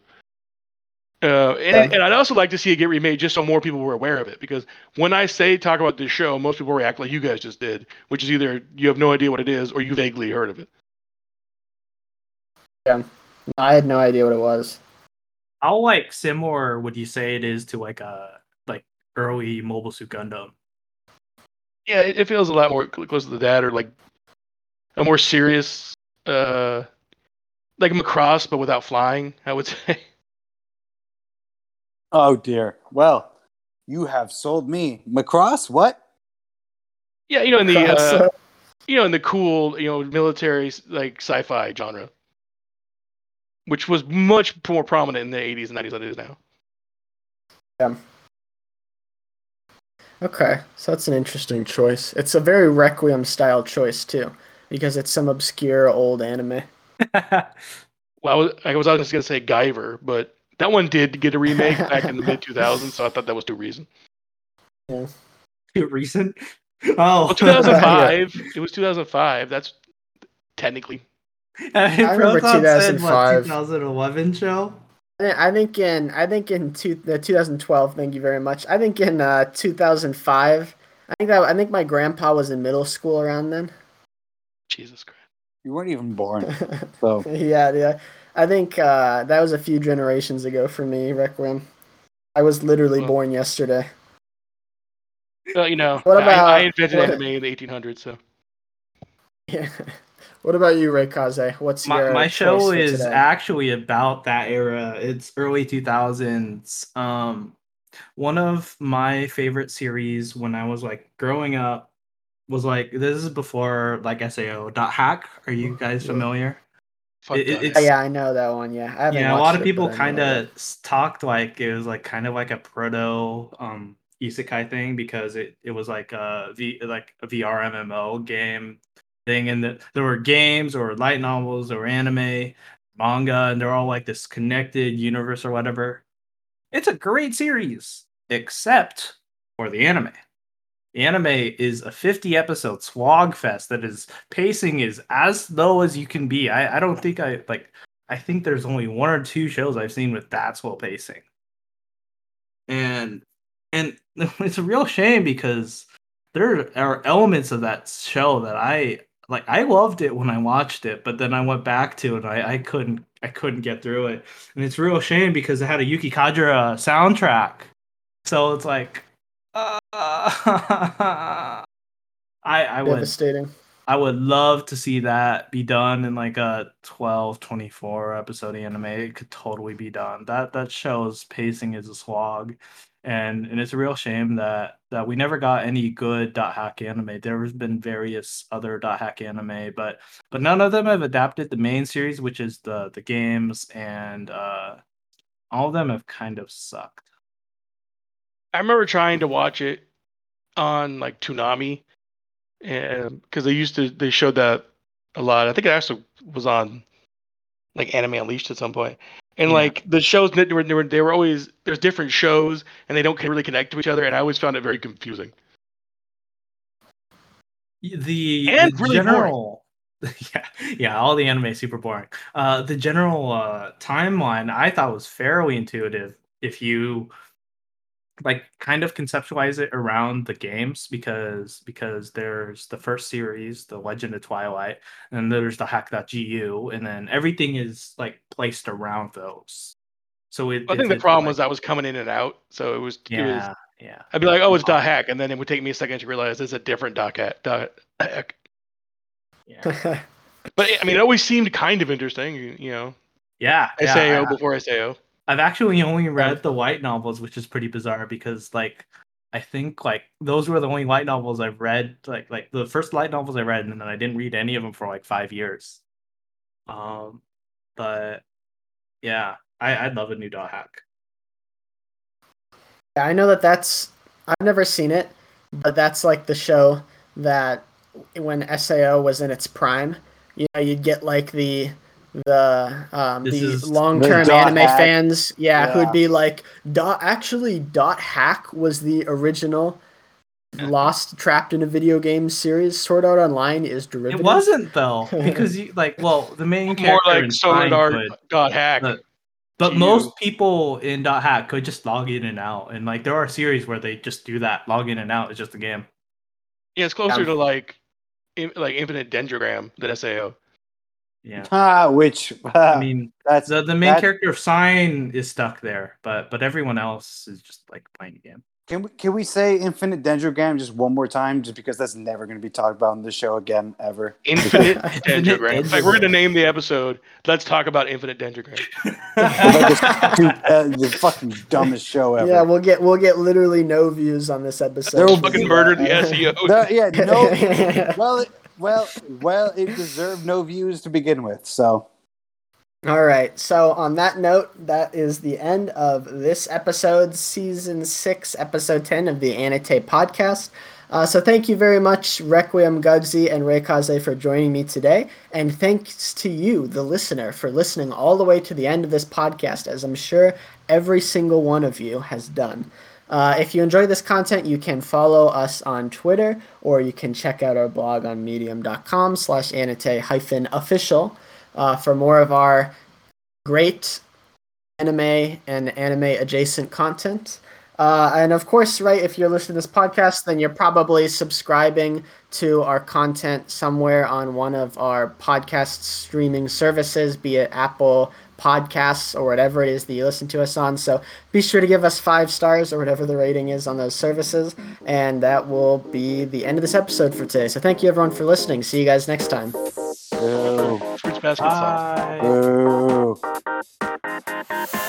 Uh, and, Yeah. and I'd also like to see it get remade just so more people were aware of it. Because when I say talk about this show, most people react like you guys just did, which is either you have no idea what it is or you vaguely heard of it. Yeah, I had no idea what it was. How like similar would you say it is to like a like early Mobile Suit Gundam? Yeah, it, it feels a lot more cl- close to that, or like a more serious uh, like Macross, but without flying. I would say. Oh dear. Well, you have sold me. Macross, what? Yeah, you know, in the uh, you know, in the cool, you know, military like sci-fi genre, which was much more prominent in the 80s and 90s than it is now. Okay, so that's an interesting choice. It's a very Requiem style choice too, because it's some obscure old anime. Well, I was, I was just gonna say Guyver, but that one did get a remake back in the mid 2000s, so I thought that was too recent. Too recent. Oh, Well, 2005. It was 2005. That's technically. I, mean, I remember Proton said, 2005. What, 2011 show. I think in I think in two, the 2012. Thank you very much. I think in uh, 2005. I think that I think my grandpa was in middle school around then. Jesus Christ. You weren't even born. So yeah, yeah. I think uh, that was a few generations ago for me, Requiem. I was literally Well- born yesterday. Well, you know, What I- about- I, invented what- anime in the 1800s, so. Yeah. What about you, Reikaze? What's My, your my show is today? actually about that era. It's early 2000s. Um, one of my favorite series when I was like growing up was like this is before like SAO dot hack. Are you guys familiar? Fuck It- it's- yeah, I know that one. Yeah, I yeah, a lot of people but I know kind of talked like it was like kind of like a proto um isekai thing because it, it was like a v like a VR MMO game thing and the, there were games or light novels or anime manga and they're all like this connected universe or whatever. It's a great series except for the anime. The anime is a 50 episode swag fest that is pacing is as low as you can be. I, I don't think I like I think there's only one or two shows I've seen with that slow pacing. And and it's a real shame because there are elements of that show that I like I loved it when I watched it, but then I went back to it and I, I couldn't I couldn't get through it. And it's real shame because it had a Yuki Kajiura soundtrack. So it's like uh, I I would Devastating. I would love to see that be done in like a 12, 24 episode anime. It could totally be done. That that show's pacing is a slog. And and it's a real shame that that we never got any good dot hack anime. There's been various other dot hack anime, but but none of them have adapted the main series, which is the the games, and uh all of them have kind of sucked. I remember trying to watch it on like Toonami, and because they used to they showed that a lot. I think it actually was on like Anime Unleashed at some point. And Yeah. like the shows, they were, they were they were always there's different shows and they don't really connect to each other, and I always found it very confusing. the, And the really boring. general yeah yeah all the anime is super boring uh the general uh timeline i thought was fairly intuitive if you like kind of conceptualize it around the games because because there's the first series the legend of twilight and then there's the hack.gu and then everything is like placed around those so it I think the fits, problem like- was I was coming in and out, so it was it was yeah yeah I'd be like, oh, it's dot hack, and then it would take me a second to realize it's a different dot hack. Dot hack. yeah But I mean, it always seemed kind of interesting, you, you know. yeah, yeah, Sao I- before Sao. I've actually only read the light novels, which is pretty bizarre because like I think like those were the only light novels I've read. Like like the first light novels I read, and then I didn't read any of them for like five years. Um, but yeah, I I'd love a new dot hack. Yeah, I know that that's. I've never seen it, but that's like the show that when SAO was in its prime, you know, you'd get like the the um, This the long term anime hack. fans, yeah, Yeah. who'd be like dot. Actually, dot hack was the original. Lost, trapped in a video game series. Sword Art Online is derivative. It wasn't though because you like well the main character More character like in Sword Pine Art could- dot hack. but- but most you. people in dot hack could just log in and out, and like there are series where they just do that log in and out. is just a game. Yeah, it's closer Yeah. to like in, like Infinite Dendrogram than Sao. Yeah. ah, which I mean, that's the the main that- character of Sign is stuck there, but but everyone else is just like playing a game. Can we can we say Infinite Dendrogram just one more time, just because that's never going to be talked about in the show again ever? Infinite Infinite dendrogram. Like we're gonna name the episode. Let's talk about infinite dendrogram. Uh, the fucking dumbest show ever. Yeah, we'll get we'll get literally no views on this episode. There will Fucking murdered the SEO. The- yeah, no. well, it, well, well, it deserved no views to begin with. So All right. So on that note, that is the end of this episode, season six, episode ten of the AniTAY podcast. Uh, so thank you very much, Requiem Gugsy and Reikaze, for joining me today, and thanks to you, the listener, for listening all the way to the end of this podcast, as I'm sure every single one of you has done. Uh, if you enjoy this content, you can follow us on Twitter, or you can check out our blog on medium.com slash anitay hyphen official uh, for more of our great anime and anime adjacent content. Uh, and of course, right, if you're listening to this podcast, then you're probably subscribing to our content somewhere on one of our podcast streaming services, be it Apple podcasts or whatever it is that you listen to us on. So be sure to give us five stars or whatever the rating is on those services. And that will be the end of this episode for today. So thank you everyone for listening. See you guys next time. Bye.